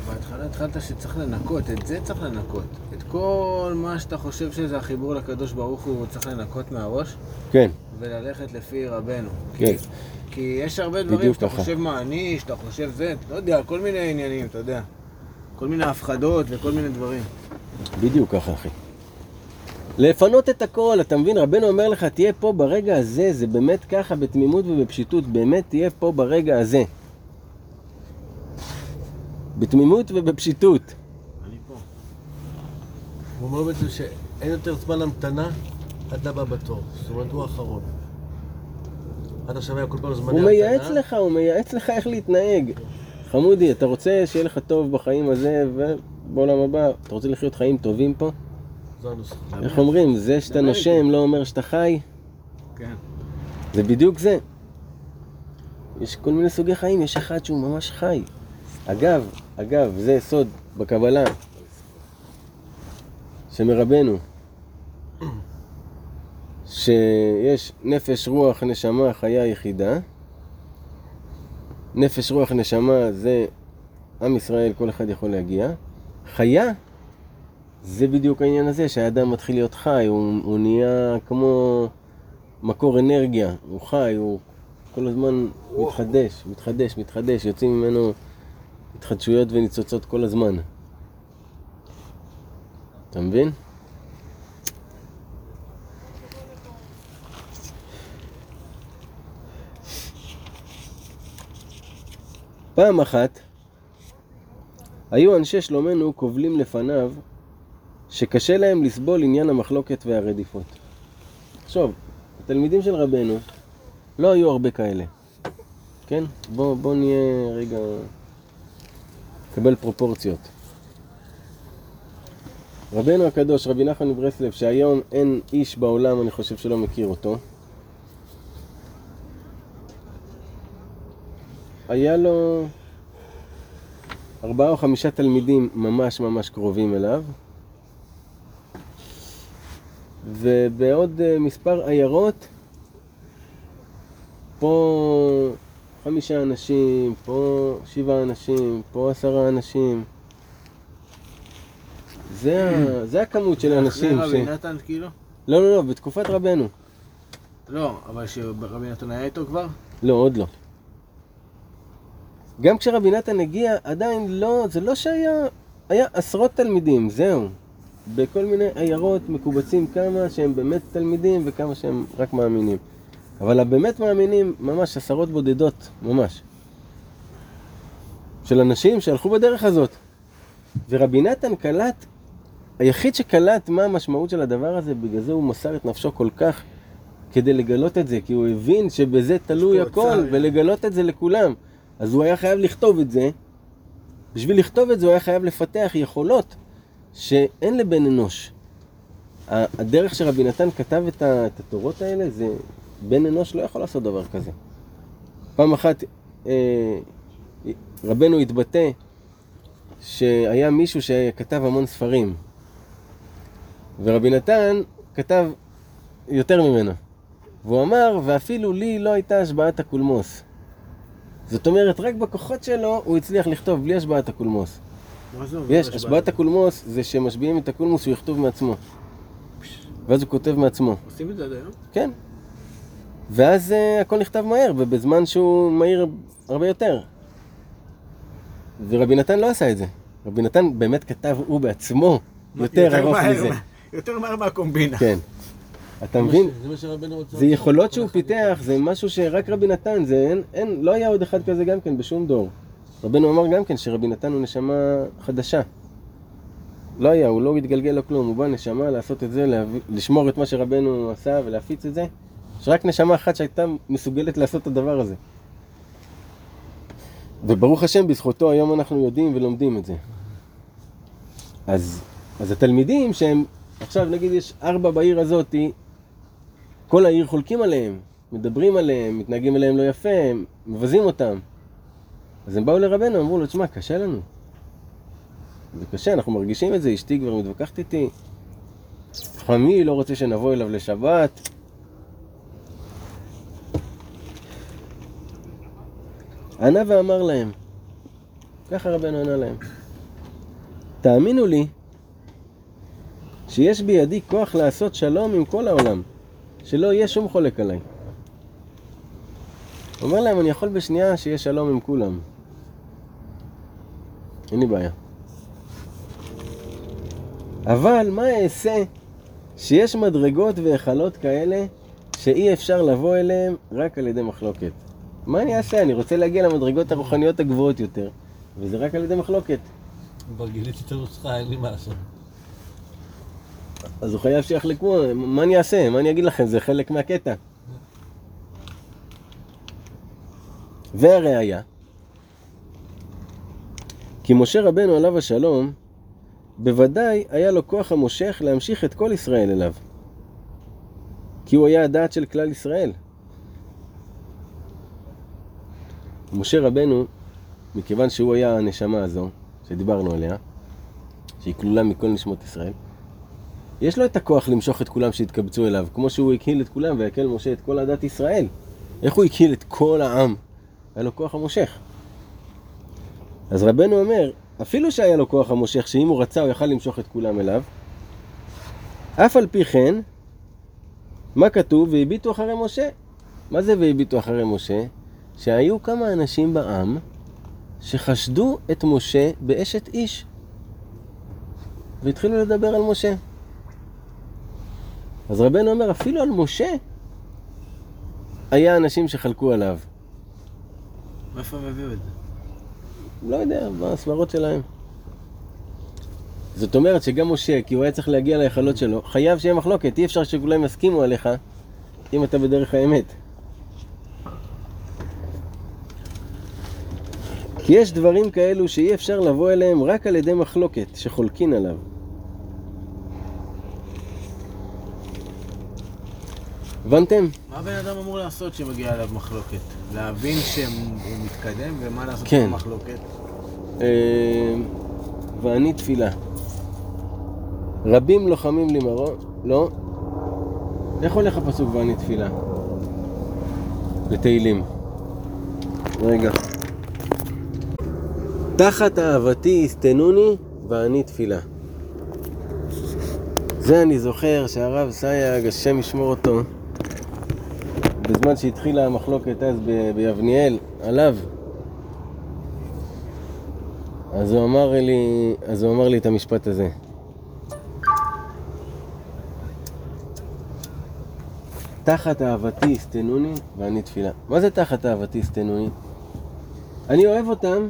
בהתחלה התחלת שצריך לנקות, את זה צריך לנקות. את כל מה שאתה חושב שזה החיבור לקדוש ברוך הוא, צריך לנקות מהראש. כן. וללכת לפי רבנו. כן. כי יש הרבה דברים שאתה חושב מה אני, שאתה חושב זה, לא יודע, כל מיני עניינים, אתה יודע. כל מיני הפחדות וכל מיני דברים. בדיוק ככה, אחי. לפנות את הכל, אתה מבין? רבנו אומר לך, תהיה פה ברגע הזה, זה באמת ככה, בתמימות ובפשיטות, באמת תהיה פה ברגע הזה. בתמימות ובפשיטות. אני פה. הוא אומר בעצם שאין יותר זמן המתנה עד לבא בתור. זאת אומרת, הוא האחרון. עד עכשיו היה כל פעם זמני המתנה. הוא מייעץ לך, הוא מייעץ לך איך להתנהג. חמודי, אתה רוצה שיהיה לך טוב בחיים הזה ובעולם הבא? אתה רוצה לחיות חיים טובים פה? איך אומרים? זה שאתה נושם לא אומר שאתה חי? כן. זה בדיוק זה. יש כל מיני סוגי חיים, יש אחד שהוא ממש חי. אגב, אגב, זה סוד בקבלה שמרבנו, שיש נפש, רוח, נשמה, חיה יחידה. נפש, רוח, נשמה זה עם ישראל, כל אחד יכול להגיע. חיה זה בדיוק העניין הזה, שהאדם מתחיל להיות חי, הוא, הוא נהיה כמו מקור אנרגיה, הוא חי, הוא כל הזמן מתחדש, מתחדש, מתחדש, יוצאים ממנו התחדשויות וניצוצות כל הזמן. אתה מבין? פעם אחת היו אנשי שלומנו קובלים לפניו שקשה להם לסבול עניין המחלוקת והרדיפות. תחשוב, התלמידים של רבנו לא היו הרבה כאלה, כן? בוא, בוא נהיה רגע... נקבל פרופורציות. רבנו הקדוש, רבי נחמן מברסלב, שהיום אין איש בעולם, אני חושב שלא מכיר אותו, היה לו ארבעה או חמישה תלמידים ממש ממש קרובים אליו, ובעוד אה, מספר עיירות, פה חמישה אנשים, פה שבעה אנשים, פה עשרה אנשים. זה, ה... זה הכמות של האנשים אחרי רבי נתן כאילו? לא, לא, לא, בתקופת רבנו. לא, אבל שרבי נתן היה איתו כבר? לא, עוד לא. גם כשרבי נתן הגיע, עדיין לא, זה לא שהיה, היה עשרות תלמידים, זהו. בכל מיני עיירות מקובצים כמה שהם באמת תלמידים וכמה שהם רק מאמינים. אבל הבאמת מאמינים, ממש עשרות בודדות, ממש. של אנשים שהלכו בדרך הזאת. ורבי נתן קלט, היחיד שקלט מה המשמעות של הדבר הזה, בגלל זה הוא מסר את נפשו כל כך כדי לגלות את זה, כי הוא הבין שבזה תלוי הכל, ולגלות את זה לכולם. אז הוא היה חייב לכתוב את זה. בשביל לכתוב את זה הוא היה חייב לפתח יכולות שאין לבן אנוש. הדרך שרבי נתן כתב את התורות האלה זה בן אנוש לא יכול לעשות דבר כזה. פעם אחת אה, רבנו התבטא שהיה מישהו שכתב המון ספרים, ורבי נתן כתב יותר ממנו. והוא אמר, ואפילו לי לא הייתה השבעת הקולמוס. זאת אומרת, רק בכוחות שלו הוא הצליח לכתוב בלי השבעת הקולמוס. יש, השבעת הקולמוס זה שמשביעים את הקולמוס הוא יכתוב מעצמו. ואז הוא כותב מעצמו. עושים את זה עד היום? כן. ואז uh, הכל נכתב מהר, ובזמן שהוא מהיר הרבה יותר. ורבי נתן לא עשה את זה. רבי נתן באמת כתב הוא בעצמו יותר ארוך מזה. יותר מהר מהקומבינה. כן. אתה מבין? זה מה שרבנו רוצה. זה יכולות שהוא פיתח, זה משהו שרק רבי נתן, זה אין, אין, לא היה עוד אחד כזה גם כן בשום דור. רבנו אמר גם כן שרבי נתן הוא נשמה חדשה. לא היה, הוא לא התגלגל לו כלום, הוא בא נשמה לעשות את זה, להביא, לשמור את מה שרבנו עשה ולהפיץ את זה. יש רק נשמה אחת שהייתה מסוגלת לעשות את הדבר הזה. וברוך השם, בזכותו היום אנחנו יודעים ולומדים את זה. אז, אז התלמידים שהם, עכשיו נגיד יש ארבע בעיר הזאתי, כל העיר חולקים עליהם, מדברים עליהם, מתנהגים אליהם לא יפה, מבזים אותם. אז הם באו לרבנו, אמרו לו, תשמע, קשה לנו. זה קשה, אנחנו מרגישים את זה, אשתי כבר מתווכחת איתי. חמי לא רוצה שנבוא אליו לשבת. ענה ואמר להם, ככה רבנו ענה להם, תאמינו לי שיש בידי כוח לעשות שלום עם כל העולם, שלא יהיה שום חולק עליי. אומר להם, אני יכול בשנייה שיהיה שלום עם כולם. אין לי בעיה. אבל מה אעשה שיש מדרגות והיכלות כאלה שאי אפשר לבוא אליהם רק על ידי מחלוקת? מה אני אעשה? אני רוצה להגיע למדרגות הרוחניות הגבוהות יותר, וזה רק על ידי מחלוקת. כבר גיליתי את הנוסחה, אין לי מה לעשות. אז הוא חייב שיחלקו, מה אני אעשה? מה אני אגיד לכם? זה חלק מהקטע. והראיה, כי משה רבנו עליו השלום, בוודאי היה לו כוח המושך להמשיך את כל ישראל אליו. כי הוא היה הדעת של כלל ישראל. משה רבנו, מכיוון שהוא היה הנשמה הזו, שדיברנו עליה, שהיא כלולה מכל נשמות ישראל, יש לו את הכוח למשוך את כולם שיתקבצו אליו, כמו שהוא הקהיל את כולם ויקל משה את כל עדת ישראל. איך הוא הקהיל את כל העם? היה לו כוח המושך. אז רבנו אומר, אפילו שהיה לו כוח המושך, שאם הוא רצה הוא יכל למשוך את כולם אליו, אף על פי כן, מה כתוב? והביטו אחרי משה. מה זה והביטו אחרי משה? שהיו כמה אנשים בעם שחשדו את משה באשת איש. והתחילו לדבר על משה. אז רבנו אומר, אפילו על משה היה אנשים שחלקו עליו. מאיפה הם הביאו את זה? לא יודע, בסברות שלהם. זאת אומרת שגם משה, כי הוא היה צריך להגיע להיכלות שלו, חייב שיהיה מחלוקת, אי אפשר שכולם יסכימו עליך אם אתה בדרך האמת. כי יש דברים כאלו שאי אפשר לבוא אליהם רק על ידי מחלוקת, שחולקין עליו. הבנתם? מה הבן אדם אמור לעשות כשמגיע אליו מחלוקת? להבין שהוא מתקדם ומה לעשות כן. במחלוקת? אה, ואני תפילה. רבים לוחמים לי מרום, לא? איך הולך הפסוק ואני תפילה? בתהילים. רגע. תחת אהבתי יסתנוני ואני תפילה. זה אני זוכר שהרב סייג, השם ישמור אותו, בזמן שהתחילה המחלוקת אז ב- ביבניאל, עליו, אז הוא אמר לי, אז הוא אמר לי את המשפט הזה. תחת אהבתי יסתנוני ואני תפילה. מה זה תחת אהבתי יסתנוני? אני אוהב אותם,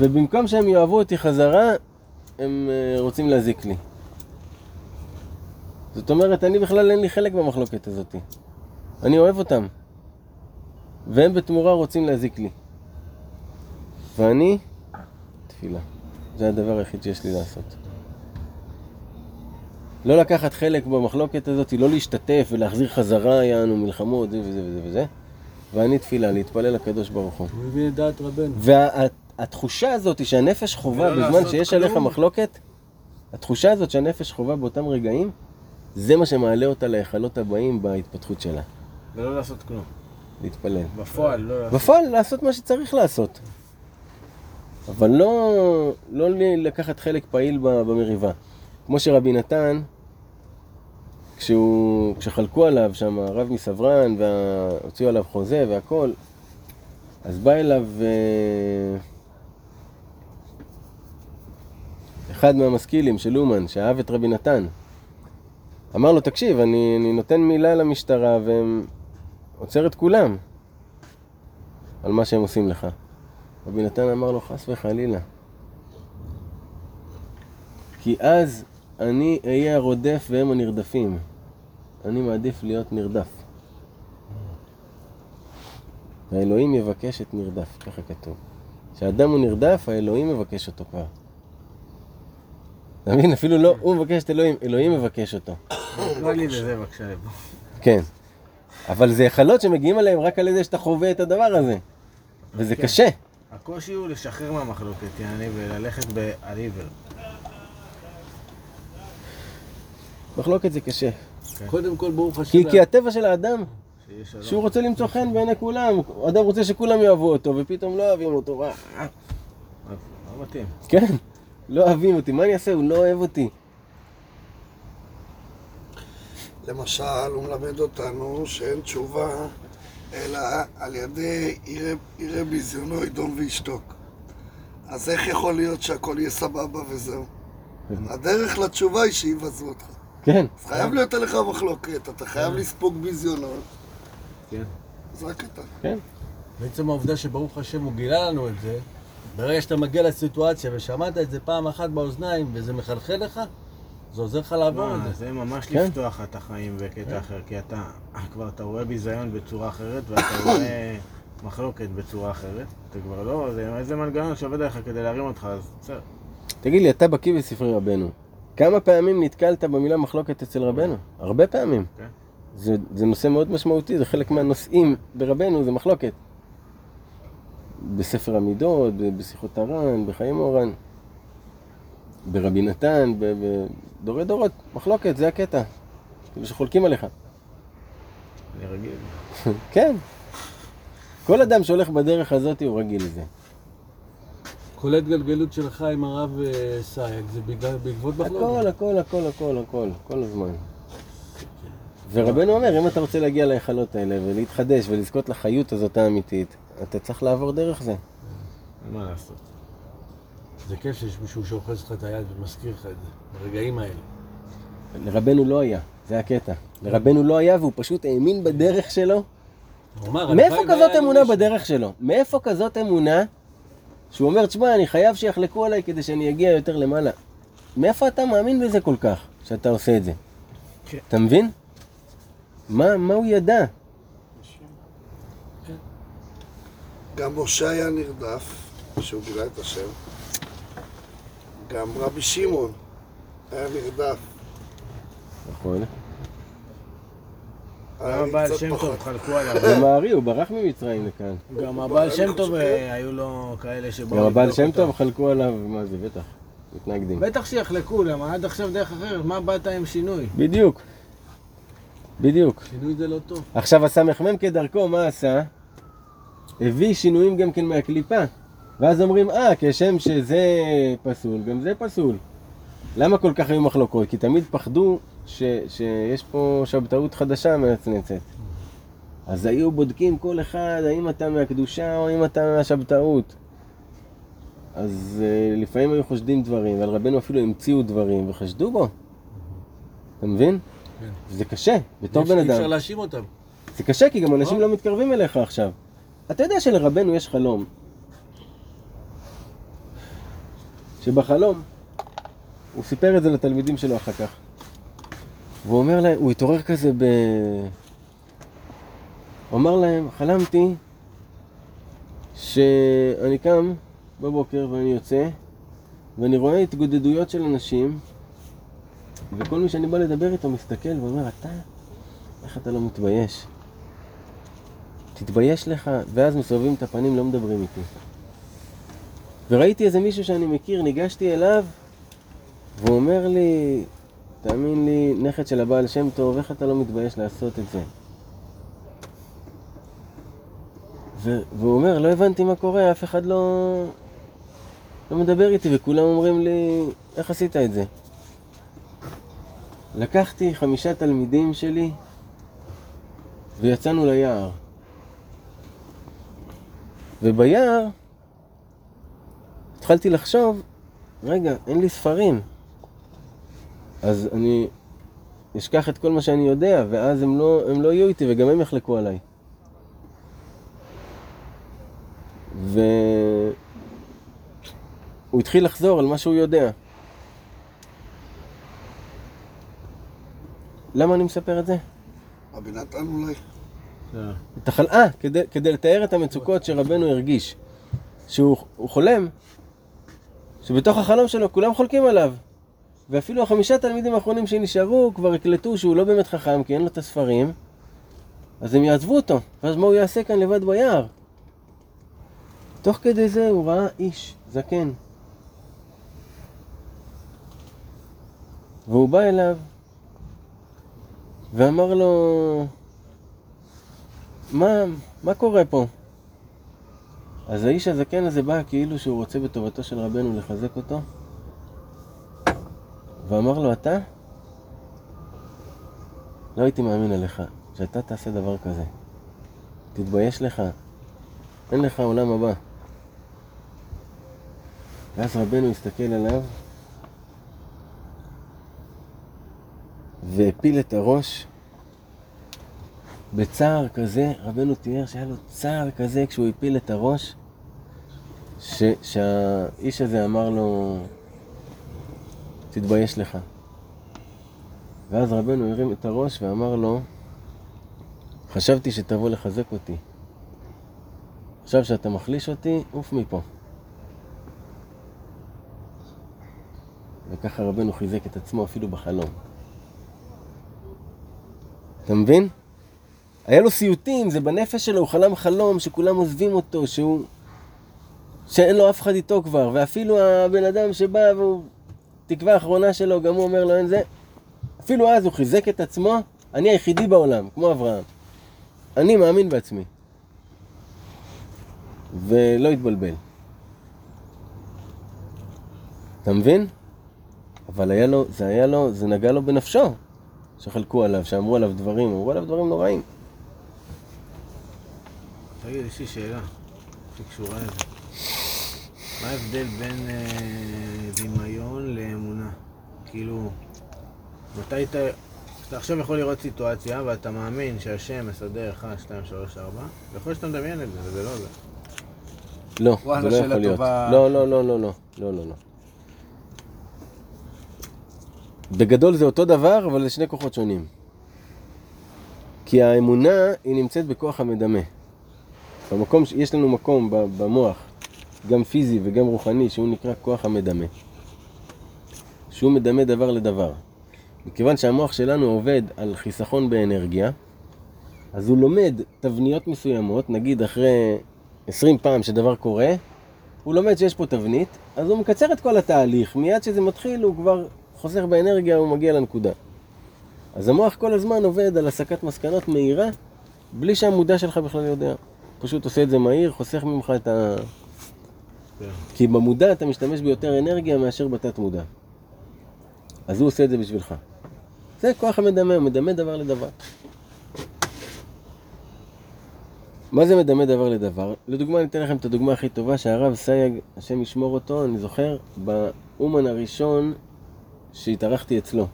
ובמקום שהם יאהבו אותי חזרה, הם אה, רוצים להזיק לי. זאת אומרת, אני בכלל אין לי חלק במחלוקת הזאת. אני אוהב אותם, והם בתמורה רוצים להזיק לי. ואני תפילה. זה הדבר היחיד שיש לי לעשות. לא לקחת חלק במחלוקת הזאת, לא להשתתף ולהחזיר חזרה, יענו מלחמות, זה וזה וזה וזה. ואני תפילה, להתפלל לקדוש ברוך הוא. הוא מבין את דעת רבנו. והתחושה הזאת שהנפש חווה ולא בזמן שיש עליך כלום. מחלוקת, התחושה הזאת שהנפש חווה באותם רגעים, זה מה שמעלה אותה להיכלות הבאים בהתפתחות שלה. ולא לעשות כלום. להתפלל. בפועל, לא לעשות. בפועל לעשות מה שצריך לעשות. אבל לא, לא לקחת חלק פעיל במריבה. כמו שרבי נתן, כשהוא, כשחלקו עליו שם, הרב מסברן, והוציאו עליו חוזה והכל, אז בא אליו אה, אחד מהמשכילים של אומן, שאהב את רבי נתן. אמר לו, תקשיב, אני, אני נותן מילה למשטרה ועוצר את כולם. על מה שהם עושים לך. רבי נתן אמר לו, חס וחלילה. כי אז אני אהיה הרודף והם הנרדפים. אני מעדיף להיות נרדף. האלוהים יבקש את נרדף, ככה כתוב. כשאדם הוא נרדף, האלוהים מבקש אותו כבר. אתה מבין? אפילו לא הוא מבקש את אלוהים, אלוהים מבקש אותו. תקרא לי לזה בבקשה. כן. אבל זה היכלות שמגיעים אליהם רק על ידי שאתה חווה את הדבר הזה. וזה כן. קשה. הקושי הוא לשחרר מהמחלוקת, יעני, וללכת על עיוור. מחלוקת זה קשה. קודם כל, ברוך השם. כי, כי הטבע של האדם. שהוא רוצה למצוא חן בעיני כולם. אדם רוצה שכולם יאהבו אותו, ופתאום לא אוהבים אותו. אה, לא מתאים. כן, לא אוהבים אותי, מה אני אעשה? הוא לא אוהב אותי. למשל, הוא מלמד אותנו שאין תשובה, אלא על ידי יראה- יראה ביזיונו, ידום וישתוק. אז איך יכול להיות שהכל יהיה סבבה וזהו? הדרך לתשובה היא שיבזו אותך. כן, אז חייב להיות עליך מחלוקת, אתה חייב לספוג ביזיונות. כן. זה הקטע. כן. בעצם העובדה שברוך השם הוא גילה לנו את זה, ברגע שאתה מגיע לסיטואציה ושמעת את זה פעם אחת באוזניים וזה מחלחל לך, זה עוזר לך לעבור את זה. זה ממש כן. לפתוח את החיים בקטע אחר, כי אתה כבר, אתה רואה ביזיון בצורה אחרת, ואתה [coughs] רואה מחלוקת בצורה אחרת. אתה כבר לא, זה איזה מנגנון שעובד עליך כדי להרים אותך, אז בסדר. תגיד לי, אתה בקיא בספרי רבנו. כמה פעמים נתקלת במילה מחלוקת אצל רבנו? הרבה פעמים. כן. זה, זה נושא מאוד משמעותי, זה חלק מהנושאים ברבנו, זה מחלוקת. בספר המידות, בשיחות הר"ן, בחיים אורן, ברבי נתן, בדורי דורות, מחלוקת, זה הקטע. כאילו שחולקים עליך. אני רגיל. [laughs] כן. כל אדם שהולך בדרך הזאת הוא רגיל לזה. כל ההתגלגלות שלך עם הרב אה, סייג זה בגלל, בעקבות הכל, מחלוקת. הכל, הכל, הכל, הכל, כל הזמן. ורבנו אומר, אם אתה רוצה להגיע להיכלות האלה ולהתחדש ולזכות לחיות הזאת האמיתית, אתה צריך לעבור דרך זה. מה לעשות. זה כיף שיש מישהו שאוחז לך את היד ומזכיר לך את זה, ברגעים האלה. לרבנו לא היה, זה הקטע. לרבנו לא היה והוא פשוט האמין בדרך שלו. מאיפה כזאת אמונה מישהו. בדרך שלו? מאיפה כזאת אמונה שהוא אומר, תשמע, אני חייב שיחלקו עליי כדי שאני אגיע יותר למעלה. מאיפה אתה מאמין בזה כל כך, שאתה עושה את זה? כן. אתה מבין? מה, מה הוא ידע? גם משה היה נרדף, כשהוא גילה את השם. גם רבי שמעון היה נרדף. נכון. גם הבעל שם. טוב חלקו עליו. גם הארי, הוא ברח ממצרים לכאן. גם הבעל שם טוב, אה, היו לו כאלה שבאו גם הבעל שם. טוב חלקו עליו, מה זה, בטח. מתנגדים. בטח שיחלקו, למה עד עכשיו דרך אחרת, מה באת עם שינוי? בדיוק. בדיוק. שינוי זה לא טוב. עכשיו הסמ"ם כדרכו, מה עשה? הביא שינויים גם כן מהקליפה. ואז אומרים, אה, כשם שזה פסול, גם זה פסול. למה כל כך היו מחלוקות? כי תמיד פחדו ש, שיש פה שבתאות חדשה מנצנצת. אז היו בודקים כל אחד, האם אתה מהקדושה או האם אתה מהשבתאות. אז uh, לפעמים היו חושדים דברים, ועל רבנו אפילו המציאו דברים וחשדו בו. אתה מבין? כן. זה קשה, בתור בן אי אפשר אדם. להאשים אותם. זה קשה כי גם אנשים או. לא מתקרבים אליך עכשיו. אתה יודע שלרבנו יש חלום. שבחלום, הוא סיפר את זה לתלמידים שלו אחר כך. והוא אומר להם, הוא התעורר כזה ב... הוא אמר להם, חלמתי שאני קם בבוקר ואני יוצא ואני רואה התגודדויות של אנשים וכל מי שאני בא לדבר איתו מסתכל ואומר, אתה, איך אתה לא מתבייש? תתבייש לך, ואז מסובבים את הפנים, לא מדברים איתי. וראיתי איזה מישהו שאני מכיר, ניגשתי אליו, והוא אומר לי, תאמין לי, נכד של הבעל שם טוב, איך אתה לא מתבייש לעשות את זה? והוא אומר, לא הבנתי מה קורה, אף אחד לא, לא מדבר איתי, וכולם אומרים לי, איך עשית את זה? לקחתי חמישה תלמידים שלי ויצאנו ליער. וביער התחלתי לחשוב, רגע, אין לי ספרים. אז אני אשכח את כל מה שאני יודע, ואז הם לא, הם לא יהיו איתי וגם הם יחלקו עליי. ו... הוא התחיל לחזור על מה שהוא יודע. למה אני מספר את זה? רבי נתן אולי. את. אה, כדי, כדי לתאר את המצוקות שרבנו הרגיש. שהוא הוא חולם, שבתוך החלום שלו כולם חולקים עליו. ואפילו החמישה תלמידים האחרונים שנשארו כבר הקלטו שהוא לא באמת חכם, כי אין לו את הספרים, אז הם יעזבו אותו. ואז מה הוא יעשה כאן לבד ביער? תוך כדי זה הוא ראה איש, זקן. והוא בא אליו ואמר לו, מה, מה קורה פה? אז האיש הזקן הזה בא כאילו שהוא רוצה בטובתו של רבנו לחזק אותו ואמר לו, אתה? לא הייתי מאמין עליך שאתה תעשה דבר כזה. תתבייש לך, אין לך עולם הבא. ואז רבנו הסתכל עליו והפיל את הראש בצער כזה, רבנו תיאר שהיה לו צער כזה כשהוא הפיל את הראש, ש, שהאיש הזה אמר לו, תתבייש לך. ואז רבנו הרים את הראש ואמר לו, חשבתי שתבוא לחזק אותי. עכשיו שאתה מחליש אותי, עוף מפה. וככה רבנו חיזק את עצמו אפילו בחלום. אתה מבין? היה לו סיוטים, זה בנפש שלו, הוא חלם חלום שכולם עוזבים אותו, שהוא... שאין לו אף אחד איתו כבר, ואפילו הבן אדם שבא והוא... תקווה האחרונה שלו, גם הוא אומר לו אין זה. אפילו אז הוא חיזק את עצמו, אני היחידי בעולם, כמו אברהם. אני מאמין בעצמי. ולא התבלבל. אתה מבין? אבל היה לו, זה היה לו, זה נגע לו בנפשו, שחלקו עליו, שאמרו עליו דברים, אמרו עליו דברים נוראים. תגיד, יש לי שאלה שקשורה לזה. מה ההבדל בין אה, דמיון לאמונה? כאילו, מתי אתה... אתה עכשיו יכול לראות סיטואציה ואתה מאמין שהשם מסדר 1, 2, 3, 4 ויכול להיות שאתה מדמיין את זה, וזה לא זה. לא, זה לא שאלה יכול להיות. לא, לא, לא, לא, לא, לא, לא, לא. בגדול זה אותו דבר, אבל זה שני כוחות שונים. כי האמונה היא נמצאת בכוח המדמה. במקום, יש לנו מקום במוח, גם פיזי וגם רוחני, שהוא נקרא כוח המדמה. שהוא מדמה דבר לדבר. מכיוון שהמוח שלנו עובד על חיסכון באנרגיה, אז הוא לומד תבניות מסוימות, נגיד אחרי 20 פעם שדבר קורה, הוא לומד שיש פה תבנית, אז הוא מקצר את כל התהליך, מיד שזה מתחיל הוא כבר חוסך באנרגיה, הוא מגיע לנקודה. אז המוח כל הזמן עובד על הסקת מסקנות מהירה, בלי שהמודע שלך בכלל יודע. פשוט עושה את זה מהיר, חוסך ממך את ה... כן. כי במודע אתה משתמש ביותר אנרגיה מאשר בתת מודע. אז הוא עושה את זה בשבילך. זה כוח המדמה, הוא מדמה דבר לדבר. מה זה מדמה דבר לדבר? לדוגמה, אני אתן לכם את הדוגמה הכי טובה שהרב סייג, השם ישמור אותו, אני זוכר, באומן הראשון שהתארחתי אצלו.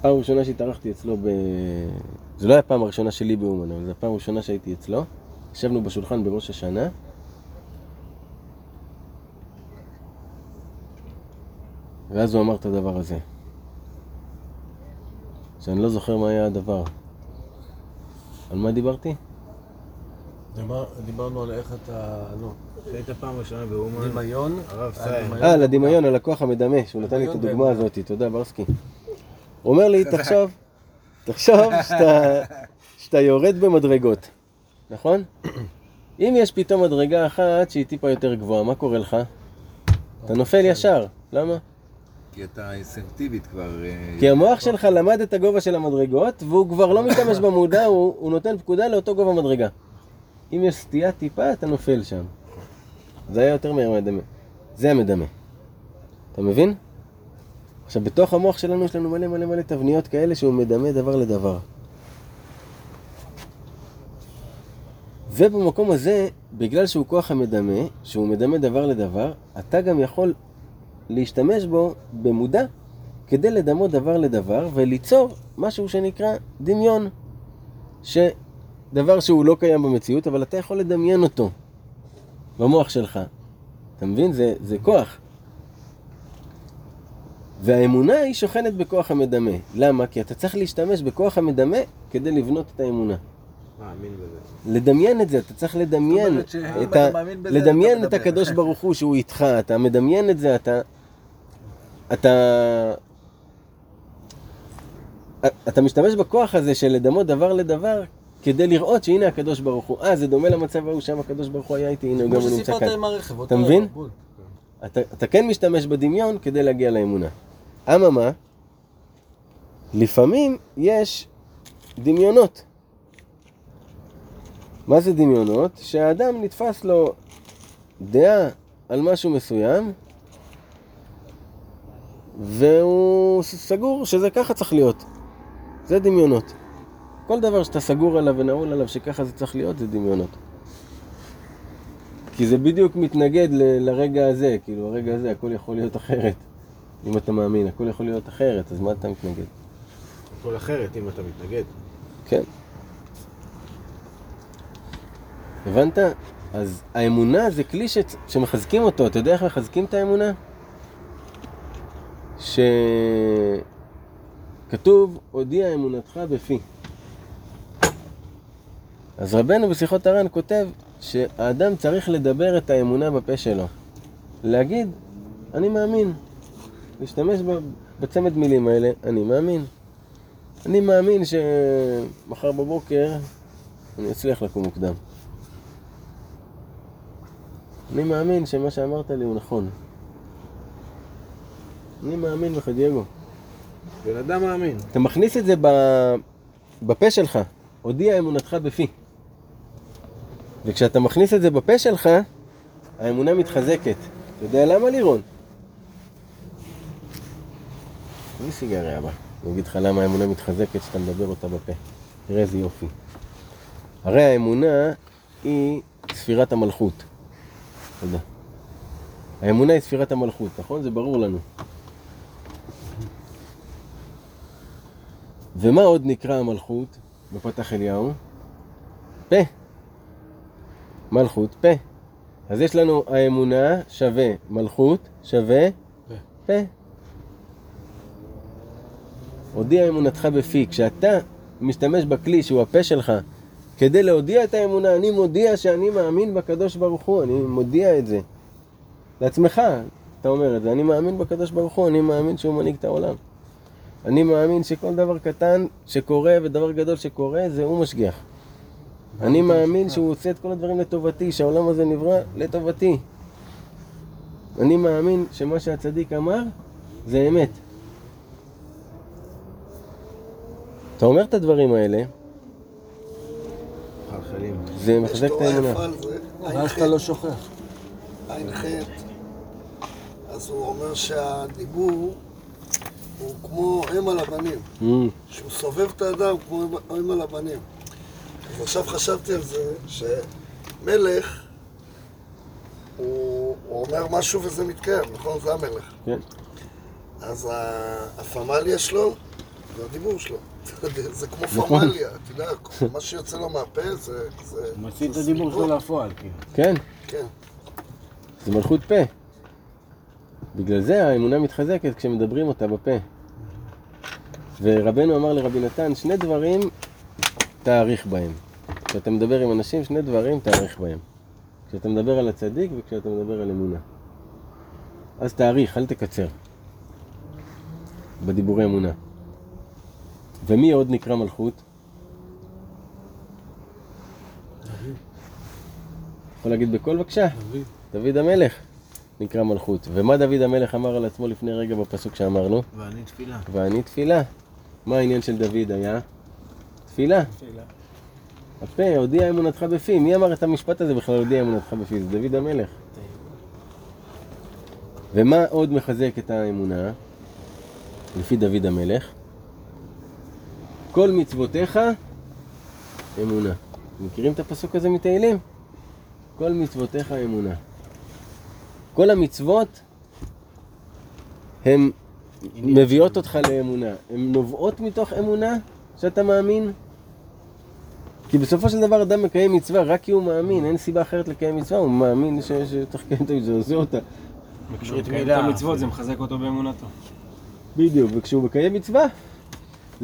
פעם ראשונה שהתארחתי אצלו ב... זה לא היה הפעם הראשונה שלי באומן, אבל זו הפעם הראשונה שהייתי אצלו. ישבנו בשולחן בראש השנה. ואז הוא אמר את הדבר הזה. שאני לא זוכר מה היה הדבר. על מה דיברתי? דיבר- דיברנו על איך אתה, נו, כשהיית פעם ראשונה באומן, דמיון, הרב על סיים. אה, על הכוח המדמה, שהוא נתן לי את הדוגמה. הזאת. תודה, ברסקי. הוא אומר לי, [laughs] תחשוב, תחשוב [laughs] שאתה, שאתה יורד במדרגות, נכון? אם יש פתאום מדרגה אחת שהיא טיפה יותר גבוהה, מה קורה לך? אתה נופל ישר. למה? כי אתה אינסנטיבית כבר... אה, כי המוח שלך למד את הגובה של המדרגות, והוא כבר לא משתמש במודע, [laughs] הוא, הוא נותן פקודה לאותו גובה מדרגה. אם יש סטייה טיפה, אתה נופל שם. זה היה יותר מהמדמה. זה המדמה. אתה מבין? עכשיו, בתוך המוח שלנו יש לנו מלא מלא מלא תבניות כאלה שהוא מדמה דבר לדבר. ובמקום הזה, בגלל שהוא כוח המדמה, שהוא מדמה דבר לדבר, אתה גם יכול להשתמש בו במודע כדי לדמות דבר לדבר וליצור משהו שנקרא דמיון. שדבר שהוא לא קיים במציאות, אבל אתה יכול לדמיין אותו. במוח שלך. אתה מבין? זה, זה כוח. והאמונה היא שוכנת בכוח המדמה. למה? כי אתה צריך להשתמש בכוח המדמה כדי לבנות את האמונה. מאמין בזה. לדמיין את זה, אתה צריך לדמיין, את ה... בזה, לדמיין את. הקדוש ברוך הוא שהוא איתך, אתה מדמיין את זה, אתה... אתה... אתה משתמש בכוח הזה של לדמות דבר לדבר כדי לראות שהנה הקדוש ברוך הוא. אה, זה דומה למצב ההוא שם הקדוש ברוך הוא היה איתי, הנה גם כמו הוא נמצא שסיפרת כאן. עם הרכב, אתה מבין? אתה, אתה כן משתמש בדמיון כדי להגיע לאמונה. אממה, לפעמים יש דמיונות. מה זה דמיונות? שהאדם נתפס לו דעה על משהו מסוים, והוא סגור שזה ככה צריך להיות. זה דמיונות. כל דבר שאתה סגור עליו ונעול עליו שככה זה צריך להיות, זה דמיונות. כי זה בדיוק מתנגד ל- לרגע הזה, כאילו הרגע הזה הכל יכול להיות אחרת. אם אתה מאמין, הכל יכול להיות אחרת, אז מה אתה מתנגד? הכל אחרת אם אתה מתנגד. כן. הבנת? אז האמונה זה כלי ש... שמחזקים אותו. אתה יודע איך מחזקים את האמונה? שכתוב, הודיע אמונתך בפי. אז רבנו בשיחות הר"ן כותב שהאדם צריך לדבר את האמונה בפה שלו. להגיד, אני מאמין. להשתמש בצמד מילים האלה, אני מאמין. אני מאמין שמחר בבוקר אני אצליח לקום מוקדם. אני מאמין שמה שאמרת לי הוא נכון. אני מאמין בך, דייגו. בן אדם מאמין. אתה מכניס את זה. בפה שלך, הודיע אמונתך בפי. וכשאתה מכניס את זה בפה שלך, האמונה מתחזקת. אתה יודע למה לירון? תביא סיגריה הבא. אני אגיד לך למה האמונה מתחזקת כשאתה מדבר אותה בפה. תראה איזה יופי. הרי האמונה היא ספירת המלכות. תודה. האמונה היא ספירת המלכות, נכון? זה ברור לנו. ומה עוד נקרא המלכות בפתח אליהו? פה. מלכות פה. אז יש לנו האמונה שווה מלכות שווה פה. פה. הודיע אמונתך בפי. כשאתה משתמש בכלי שהוא הפה שלך כדי להודיע את האמונה, אני מודיע שאני מאמין בקדוש ברוך הוא, אני מודיע את זה. לעצמך, אתה אומר את זה, אני מאמין בקדוש ברוך הוא, אני מאמין שהוא מנהיג את העולם. אני מאמין שכל דבר קטן שקורה ודבר גדול שקורה, זה הוא משגיח. אני מאמין שהוא עושה את כל הדברים לטובתי, שהעולם הזה נברא לטובתי. אני מאמין שמה שהצדיק אמר זה אמת. אתה אומר את הדברים האלה. זה מחזק את האמונה. ואז אתה לא שוכח. ע"ח, אז הוא אומר שהדיבור הוא כמו אם על הבנים, Mm, שהוא סובב את האדם כמו אם- על הבנים. אז עכשיו חשבתי על זה שמלך, הוא, הוא אומר משהו וזה מתקיים, נכון? זה המלך. כן. אז הפמליה שלו זה הדיבור שלו. [laughs] זה כמו נכון. פמליה, אתה יודע, מה שיוצא לו מהפה זה... מוציא את הדיבור. שלו לפועל, כאילו. כן, כן. זה מלכות פה. בגלל זה האמונה מתחזקת כשמדברים אותה בפה. ורבנו אמר לרבי נתן, שני דברים תאריך בהם. כשאתה מדבר עם אנשים, שני דברים תאריך בהם. כשאתה מדבר על הצדיק וכשאתה מדבר על אמונה. אז תאריך, אל תקצר. בדיבורי אמונה. ומי עוד נקרא מלכות? יכול להגיד בקול בבקשה? דוד. דוד המלך נקרא מלכות. ומה דוד המלך אמר על עצמו לפני רגע בפסוק שאמרנו? ואני תפילה. ואני תפילה. מה העניין של דוד היה? תפילה. הפה, הודיע אמונתך בפי. מי אמר את המשפט הזה בכלל, הודיע אמונתך בפי? זה דוד המלך. ומה עוד מחזק את האמונה? לפי דוד המלך? כל מצוותיך אמונה. מכירים את הפסוק הזה מתהילים? כל מצוותיך אמונה. כל המצוות הן מביאות אותך לאמונה. הן נובעות מתוך אמונה שאתה מאמין. כי בסופו של דבר אדם מקיים מצווה רק כי הוא מאמין, אין סיבה אחרת לקיים מצווה, הוא מאמין ש- שצריך לקיים את המצווה, זה אותה. וכשהוא מקיים את. המצוות זה מחזק אותו באמונתו. בדיוק, וכשהוא מקיים מצווה,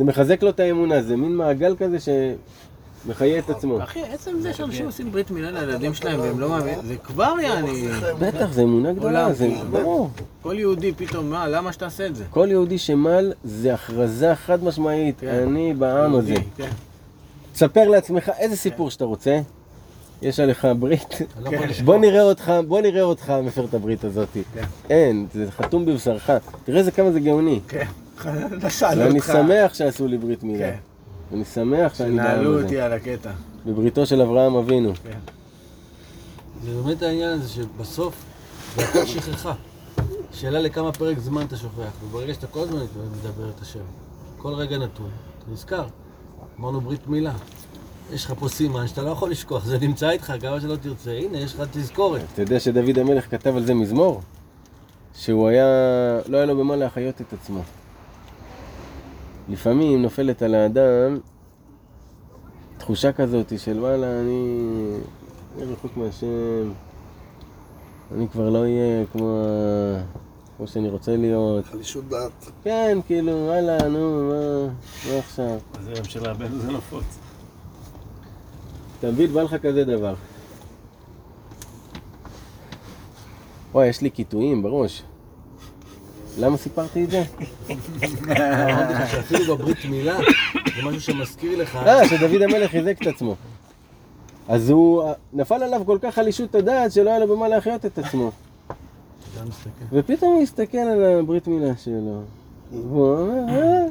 זה מחזק לו את האמונה, זה מין מעגל כזה שמחיה את עצמו. אחי, עצם זה שאנשים עושים ברית מילה לילדים שלהם והם לא מאמינים, זה כבר יעני... בטח, זה אמונה גדולה, זה. ברור. כל יהודי פתאום, מה, למה שתעשה את זה? כל יהודי שמל זה הכרזה חד משמעית, כן. אני בעם הזה. כן. תספר לעצמך איזה סיפור שאתה רוצה, יש עליך ברית, לא. בוא נראה אותך, בוא נראה אותך מפר את הברית הזאת. כן. אין, זה חתום בבשרך. תראה איזה כמה זה גאוני. כן. [laughs] נסענו ואני אותך. שמח שעשו לי ברית מילה. כן. אני שמח שאני בעם שנעלו הזה. אותי על הקטע. בבריתו של אברהם אבינו. זה באמת העניין הזה שבסוף זה הכל שכחה. שאלה לכמה פרק זמן אתה שוכח, וברגע שאתה כל הזמן מדבר את השם, כל רגע נתון, אתה נזכר. אמרנו ברית מילה. יש לך פה סימן שאתה לא יכול לשכוח, זה נמצא איתך, כמה שלא תרצה, הנה, יש לך תזכורת. אתה יודע שדוד המלך כתב על זה מזמור? שהוא היה, לא היה לו במה להחיות את עצמו. לפעמים נופלת על האדם תחושה כזאת של וואלה, אני אני רחוק מהשם, אני כבר לא אהיה כמו, כמו שאני רוצה להיות. חלישות דעת. כן, כאילו, וואלה, נו, מה, מה עכשיו? אז זה של רבנו זה נפוץ. אתה מבין, בא לך כזה דבר. וואי, יש לי קיטויים בראש. למה סיפרתי את זה? [laughs] אמרתי לך שאפילו בברית מילה, זה משהו שמזכיר לך, אה, שדוד המלך חיזק את עצמו. אז הוא, נפל עליו כל כך חלישות הדעת שלא היה לו במה להחיות את עצמו. ופתאום הוא הסתכל על הברית מילה שלו. והוא אומר, אה,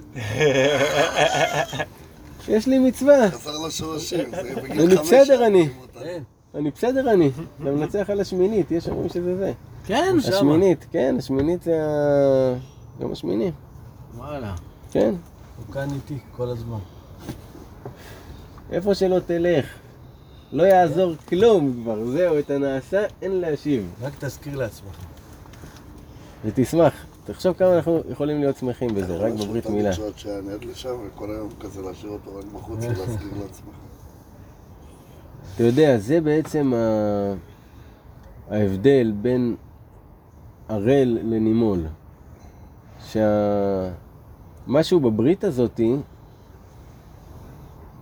יש לי מצווה, חזר לשורשים, זה בגיל אני חמש. בסדר שנים אני. אותה. אין, אני בסדר אני. אתה מנצח על השמינית, יש אומרים שזה זה. כן, השמינית, כן, השמינית זה ה... יום השמיני, וואלה. כן. הוא כאן איתי כל הזמן. איפה שלא תלך, לא יעזור כלום כבר, זהו, את הנעשה, אין להשיב. רק תזכיר לעצמך. ותשמח. תחשוב כמה אנחנו יכולים להיות שמחים בזה, רק בברית מילה. מצוות שהנד לשם, וכל היום כזה להשאיר אותו רק בחוץ ולהזכיר לעצמך. אתה יודע, זה בעצם. ההבדל בין ערל לנימול. שמשהו בברית הזאתי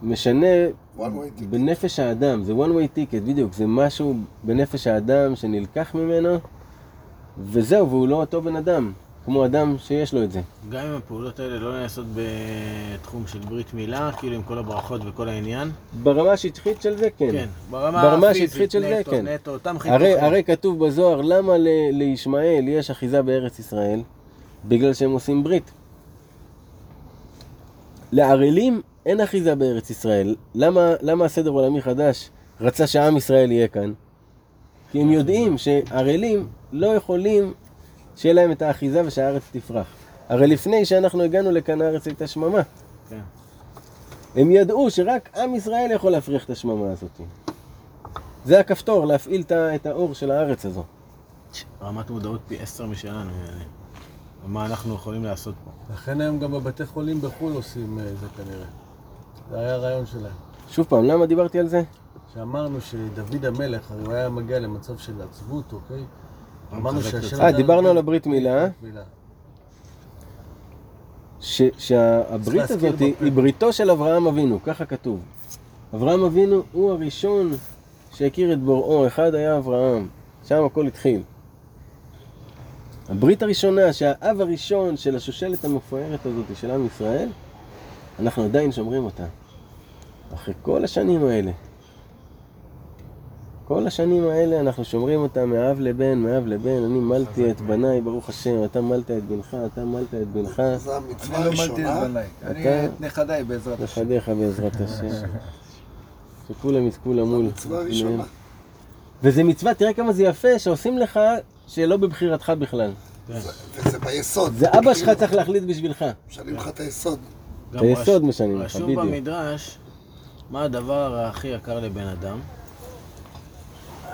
משנה. בנפש האדם, זה one way ticket, בדיוק, זה משהו בנפש האדם שנלקח ממנו, וזהו, והוא לא אותו בן אדם, כמו אדם שיש לו את זה. גם אם הפעולות האלה לא נעשות בתחום של ברית מילה, כאילו עם כל הברכות וכל העניין. ברמה השטחית של זה, כן. כן, ברמה ברמה השטחית של זה, נטו, כן. נטו, אותם הרי. הרי כתוב בזוהר, למה ל- לישמעאל יש אחיזה בארץ ישראל? בגלל שהם עושים ברית. לערלים אין אחיזה בארץ ישראל. למה, למה הסדר עולמי חדש רצה שעם ישראל יהיה כאן? כי הם יודעים שערלים לא יכולים שיהיה להם את האחיזה ושהארץ תפרח. הרי לפני שאנחנו הגענו לכאן הארץ הייתה שממה. כן. הם ידעו שרק עם ישראל יכול להפריח את השממה הזאת. זה הכפתור, להפעיל את האור של הארץ הזו. רמת מודעות פי עשר משלנו. ומה אנחנו יכולים לעשות פה. לכן היום גם בבתי חולים בחו"ל עושים אה, זה כנראה. זה היה הרעיון שלהם. שוב פעם, למה דיברתי על זה? שאמרנו שדוד המלך, הרי הוא היה מגיע למצב של עצבות, אוקיי? אמרנו שהשם... אה, דיברנו לו על הברית מילה. ש- שהברית הזאת. היא בריתו של אברהם אבינו, ככה כתוב. אברהם אבינו הוא הראשון שהכיר את בוראו, אחד היה אברהם, שם הכל התחיל. הברית הראשונה, שהאב הראשון של השושלת המפוארת הזאת של עם ישראל, אנחנו עדיין שומרים אותה. אחרי כל השנים האלה. כל השנים האלה אנחנו שומרים אותה מאב לבן, מאב לבן, אני מלתי את בניי, ברוך השם, אתה מלת את בנך, אתה מלת את בנך, זו המצווה אני לא הראשונה. אני את נכדיי בעזרת השם. נכדיך בעזרת השם. שכולם יזכו למול. מצווה ראשונה. וזה מצווה, תראה כמה זה יפה, שעושים לך שלא בבחירתך בכלל. וזה ביסוד. זה אבא שלך צריך להחליט בשבילך. משנים לך את היסוד. את היסוד משנים לך, רשום בדיוק. במדרש, מה הדבר הכי יקר לבן אדם?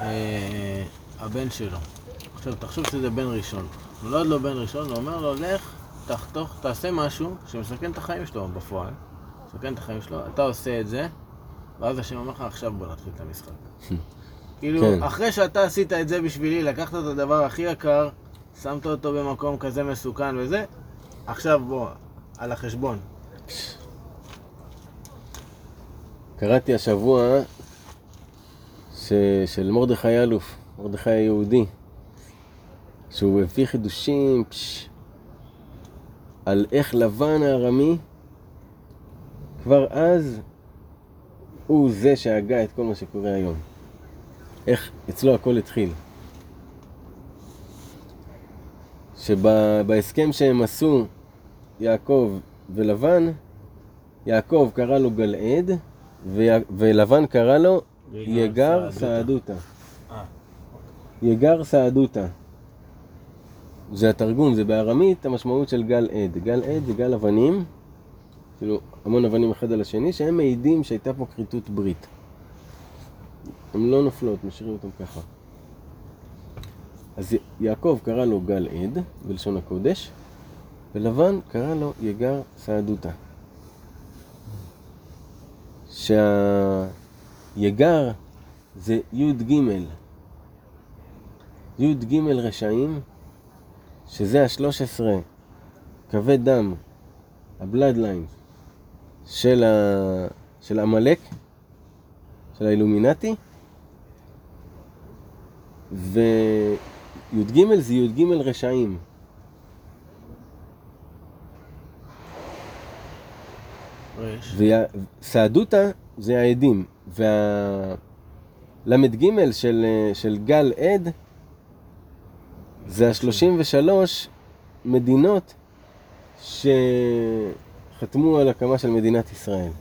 אה, הבן שלו. עכשיו, תחשוב שזה בן ראשון. נולד לו בן ראשון, הוא אומר לו, לך, תחתוך, תעשה משהו שמסכן את החיים שלו בפועל. מסכן את החיים שלו, אתה עושה את זה, ואז השם אומר לך, עכשיו בוא נתחיל את המשחק. [laughs] כאילו, כן. אחרי שאתה עשית את זה בשבילי, לקחת את הדבר הכי יקר, שמת אותו במקום כזה מסוכן וזה, עכשיו בוא, על החשבון. קראתי השבוע ש... של מרדכי אלוף, מרדכי היהודי, שהוא הביא חידושים פש, על איך לבן הארמי כבר אז הוא זה שהגה את כל מה שקורה היום. איך אצלו הכל התחיל. שבהסכם שהם עשו, יעקב ולבן, יעקב קרא לו גלעד, ולבן קרא לו יגר סעדותא. אה. יגר סעדותא. זה התרגום, זה בארמית המשמעות של גל עד. גל עד זה גל אבנים, כאילו המון אבנים אחד על השני, שהם מעידים שהייתה פה כריתות ברית. הן לא נופלות, משאירים אותן ככה. אז יעקב קרא לו גל עד, בלשון הקודש, ולבן קרא לו יגר סעדותא. שהיגר זה י"ג, י"ג רשעים, שזה ה-13 קווי דם, הבלאדליין של, ה... של עמלק, של האילומינטי, וי"ג זה י"ג רשעים. רש. וסעדותא זה העדים, והל"ג של, של גל עד זה ה-33 מדינות שחתמו על הקמה של מדינת ישראל.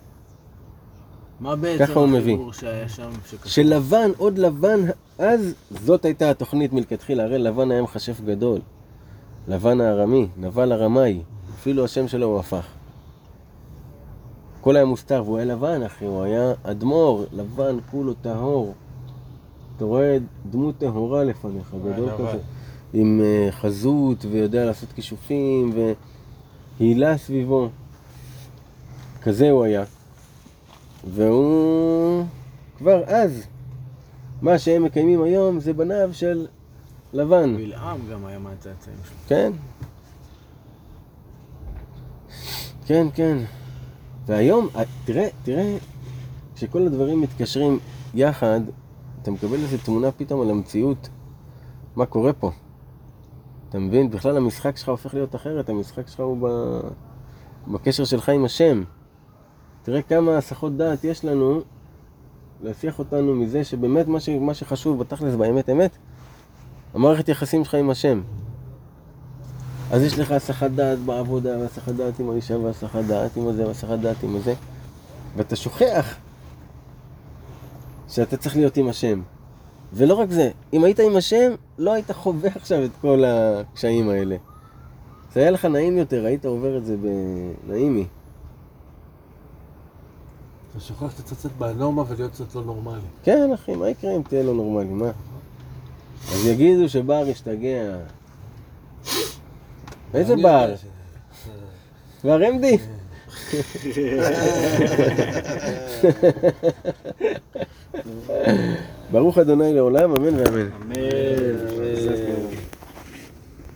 מה בעצם. החיבור שהיה שם? שקשור? שלבן, עוד לבן, אז זאת הייתה התוכנית מלכתחילה, הרי לבן היה מכשף גדול. לבן הארמי, נבל הרמאי, אפילו השם שלו הוא הפך. הכל היה מוסתר, והוא היה לבן, אחי, הוא היה אדמו"ר, לבן, כולו טהור. אתה רואה דמות טהורה לפניך, גדול. כזה, עם אה, חזות, ויודע לעשות כישופים, והילה סביבו. כזה הוא היה. והוא כבר אז, מה שהם מקיימים היום זה בניו של לבן, בלעם גם היה מהצאצאים שלו. כן? כן, כן. והיום, אה, תראה, תראה, כשכל הדברים מתקשרים יחד, אתה מקבל איזו תמונה פתאום על המציאות, מה קורה פה. אתה מבין? בכלל המשחק שלך הופך להיות אחרת, המשחק שלך הוא ב... בקשר שלך עם השם. תראה כמה הסחות דעת יש לנו להסיח אותנו מזה שבאמת מה, ש... מה שחשוב בתכלס באמת אמת, המערכת יחסים שלך עם השם. אז יש לך הסחת דעת בעבודה, והסחת דעת עם האישה, והסחת דעת עם הזה, והסחת דעת עם הזה, ואתה שוכח שאתה צריך להיות עם השם. ולא רק זה, אם היית עם השם, לא היית חווה עכשיו את כל הקשיים האלה. זה היה לך נעים יותר, היית עובר את זה בנעימי. אתה שוכח שאתה צריך לצאת בנורמה ולהיות קצת לא נורמלי. כן, אחי, מה יקרה אם תהיה לא נורמלי, מה? אז יגידו שבר השתגע. איזה בר? בר אמדי? ברוך אדוני לעולם, אמן ואמן. אמן.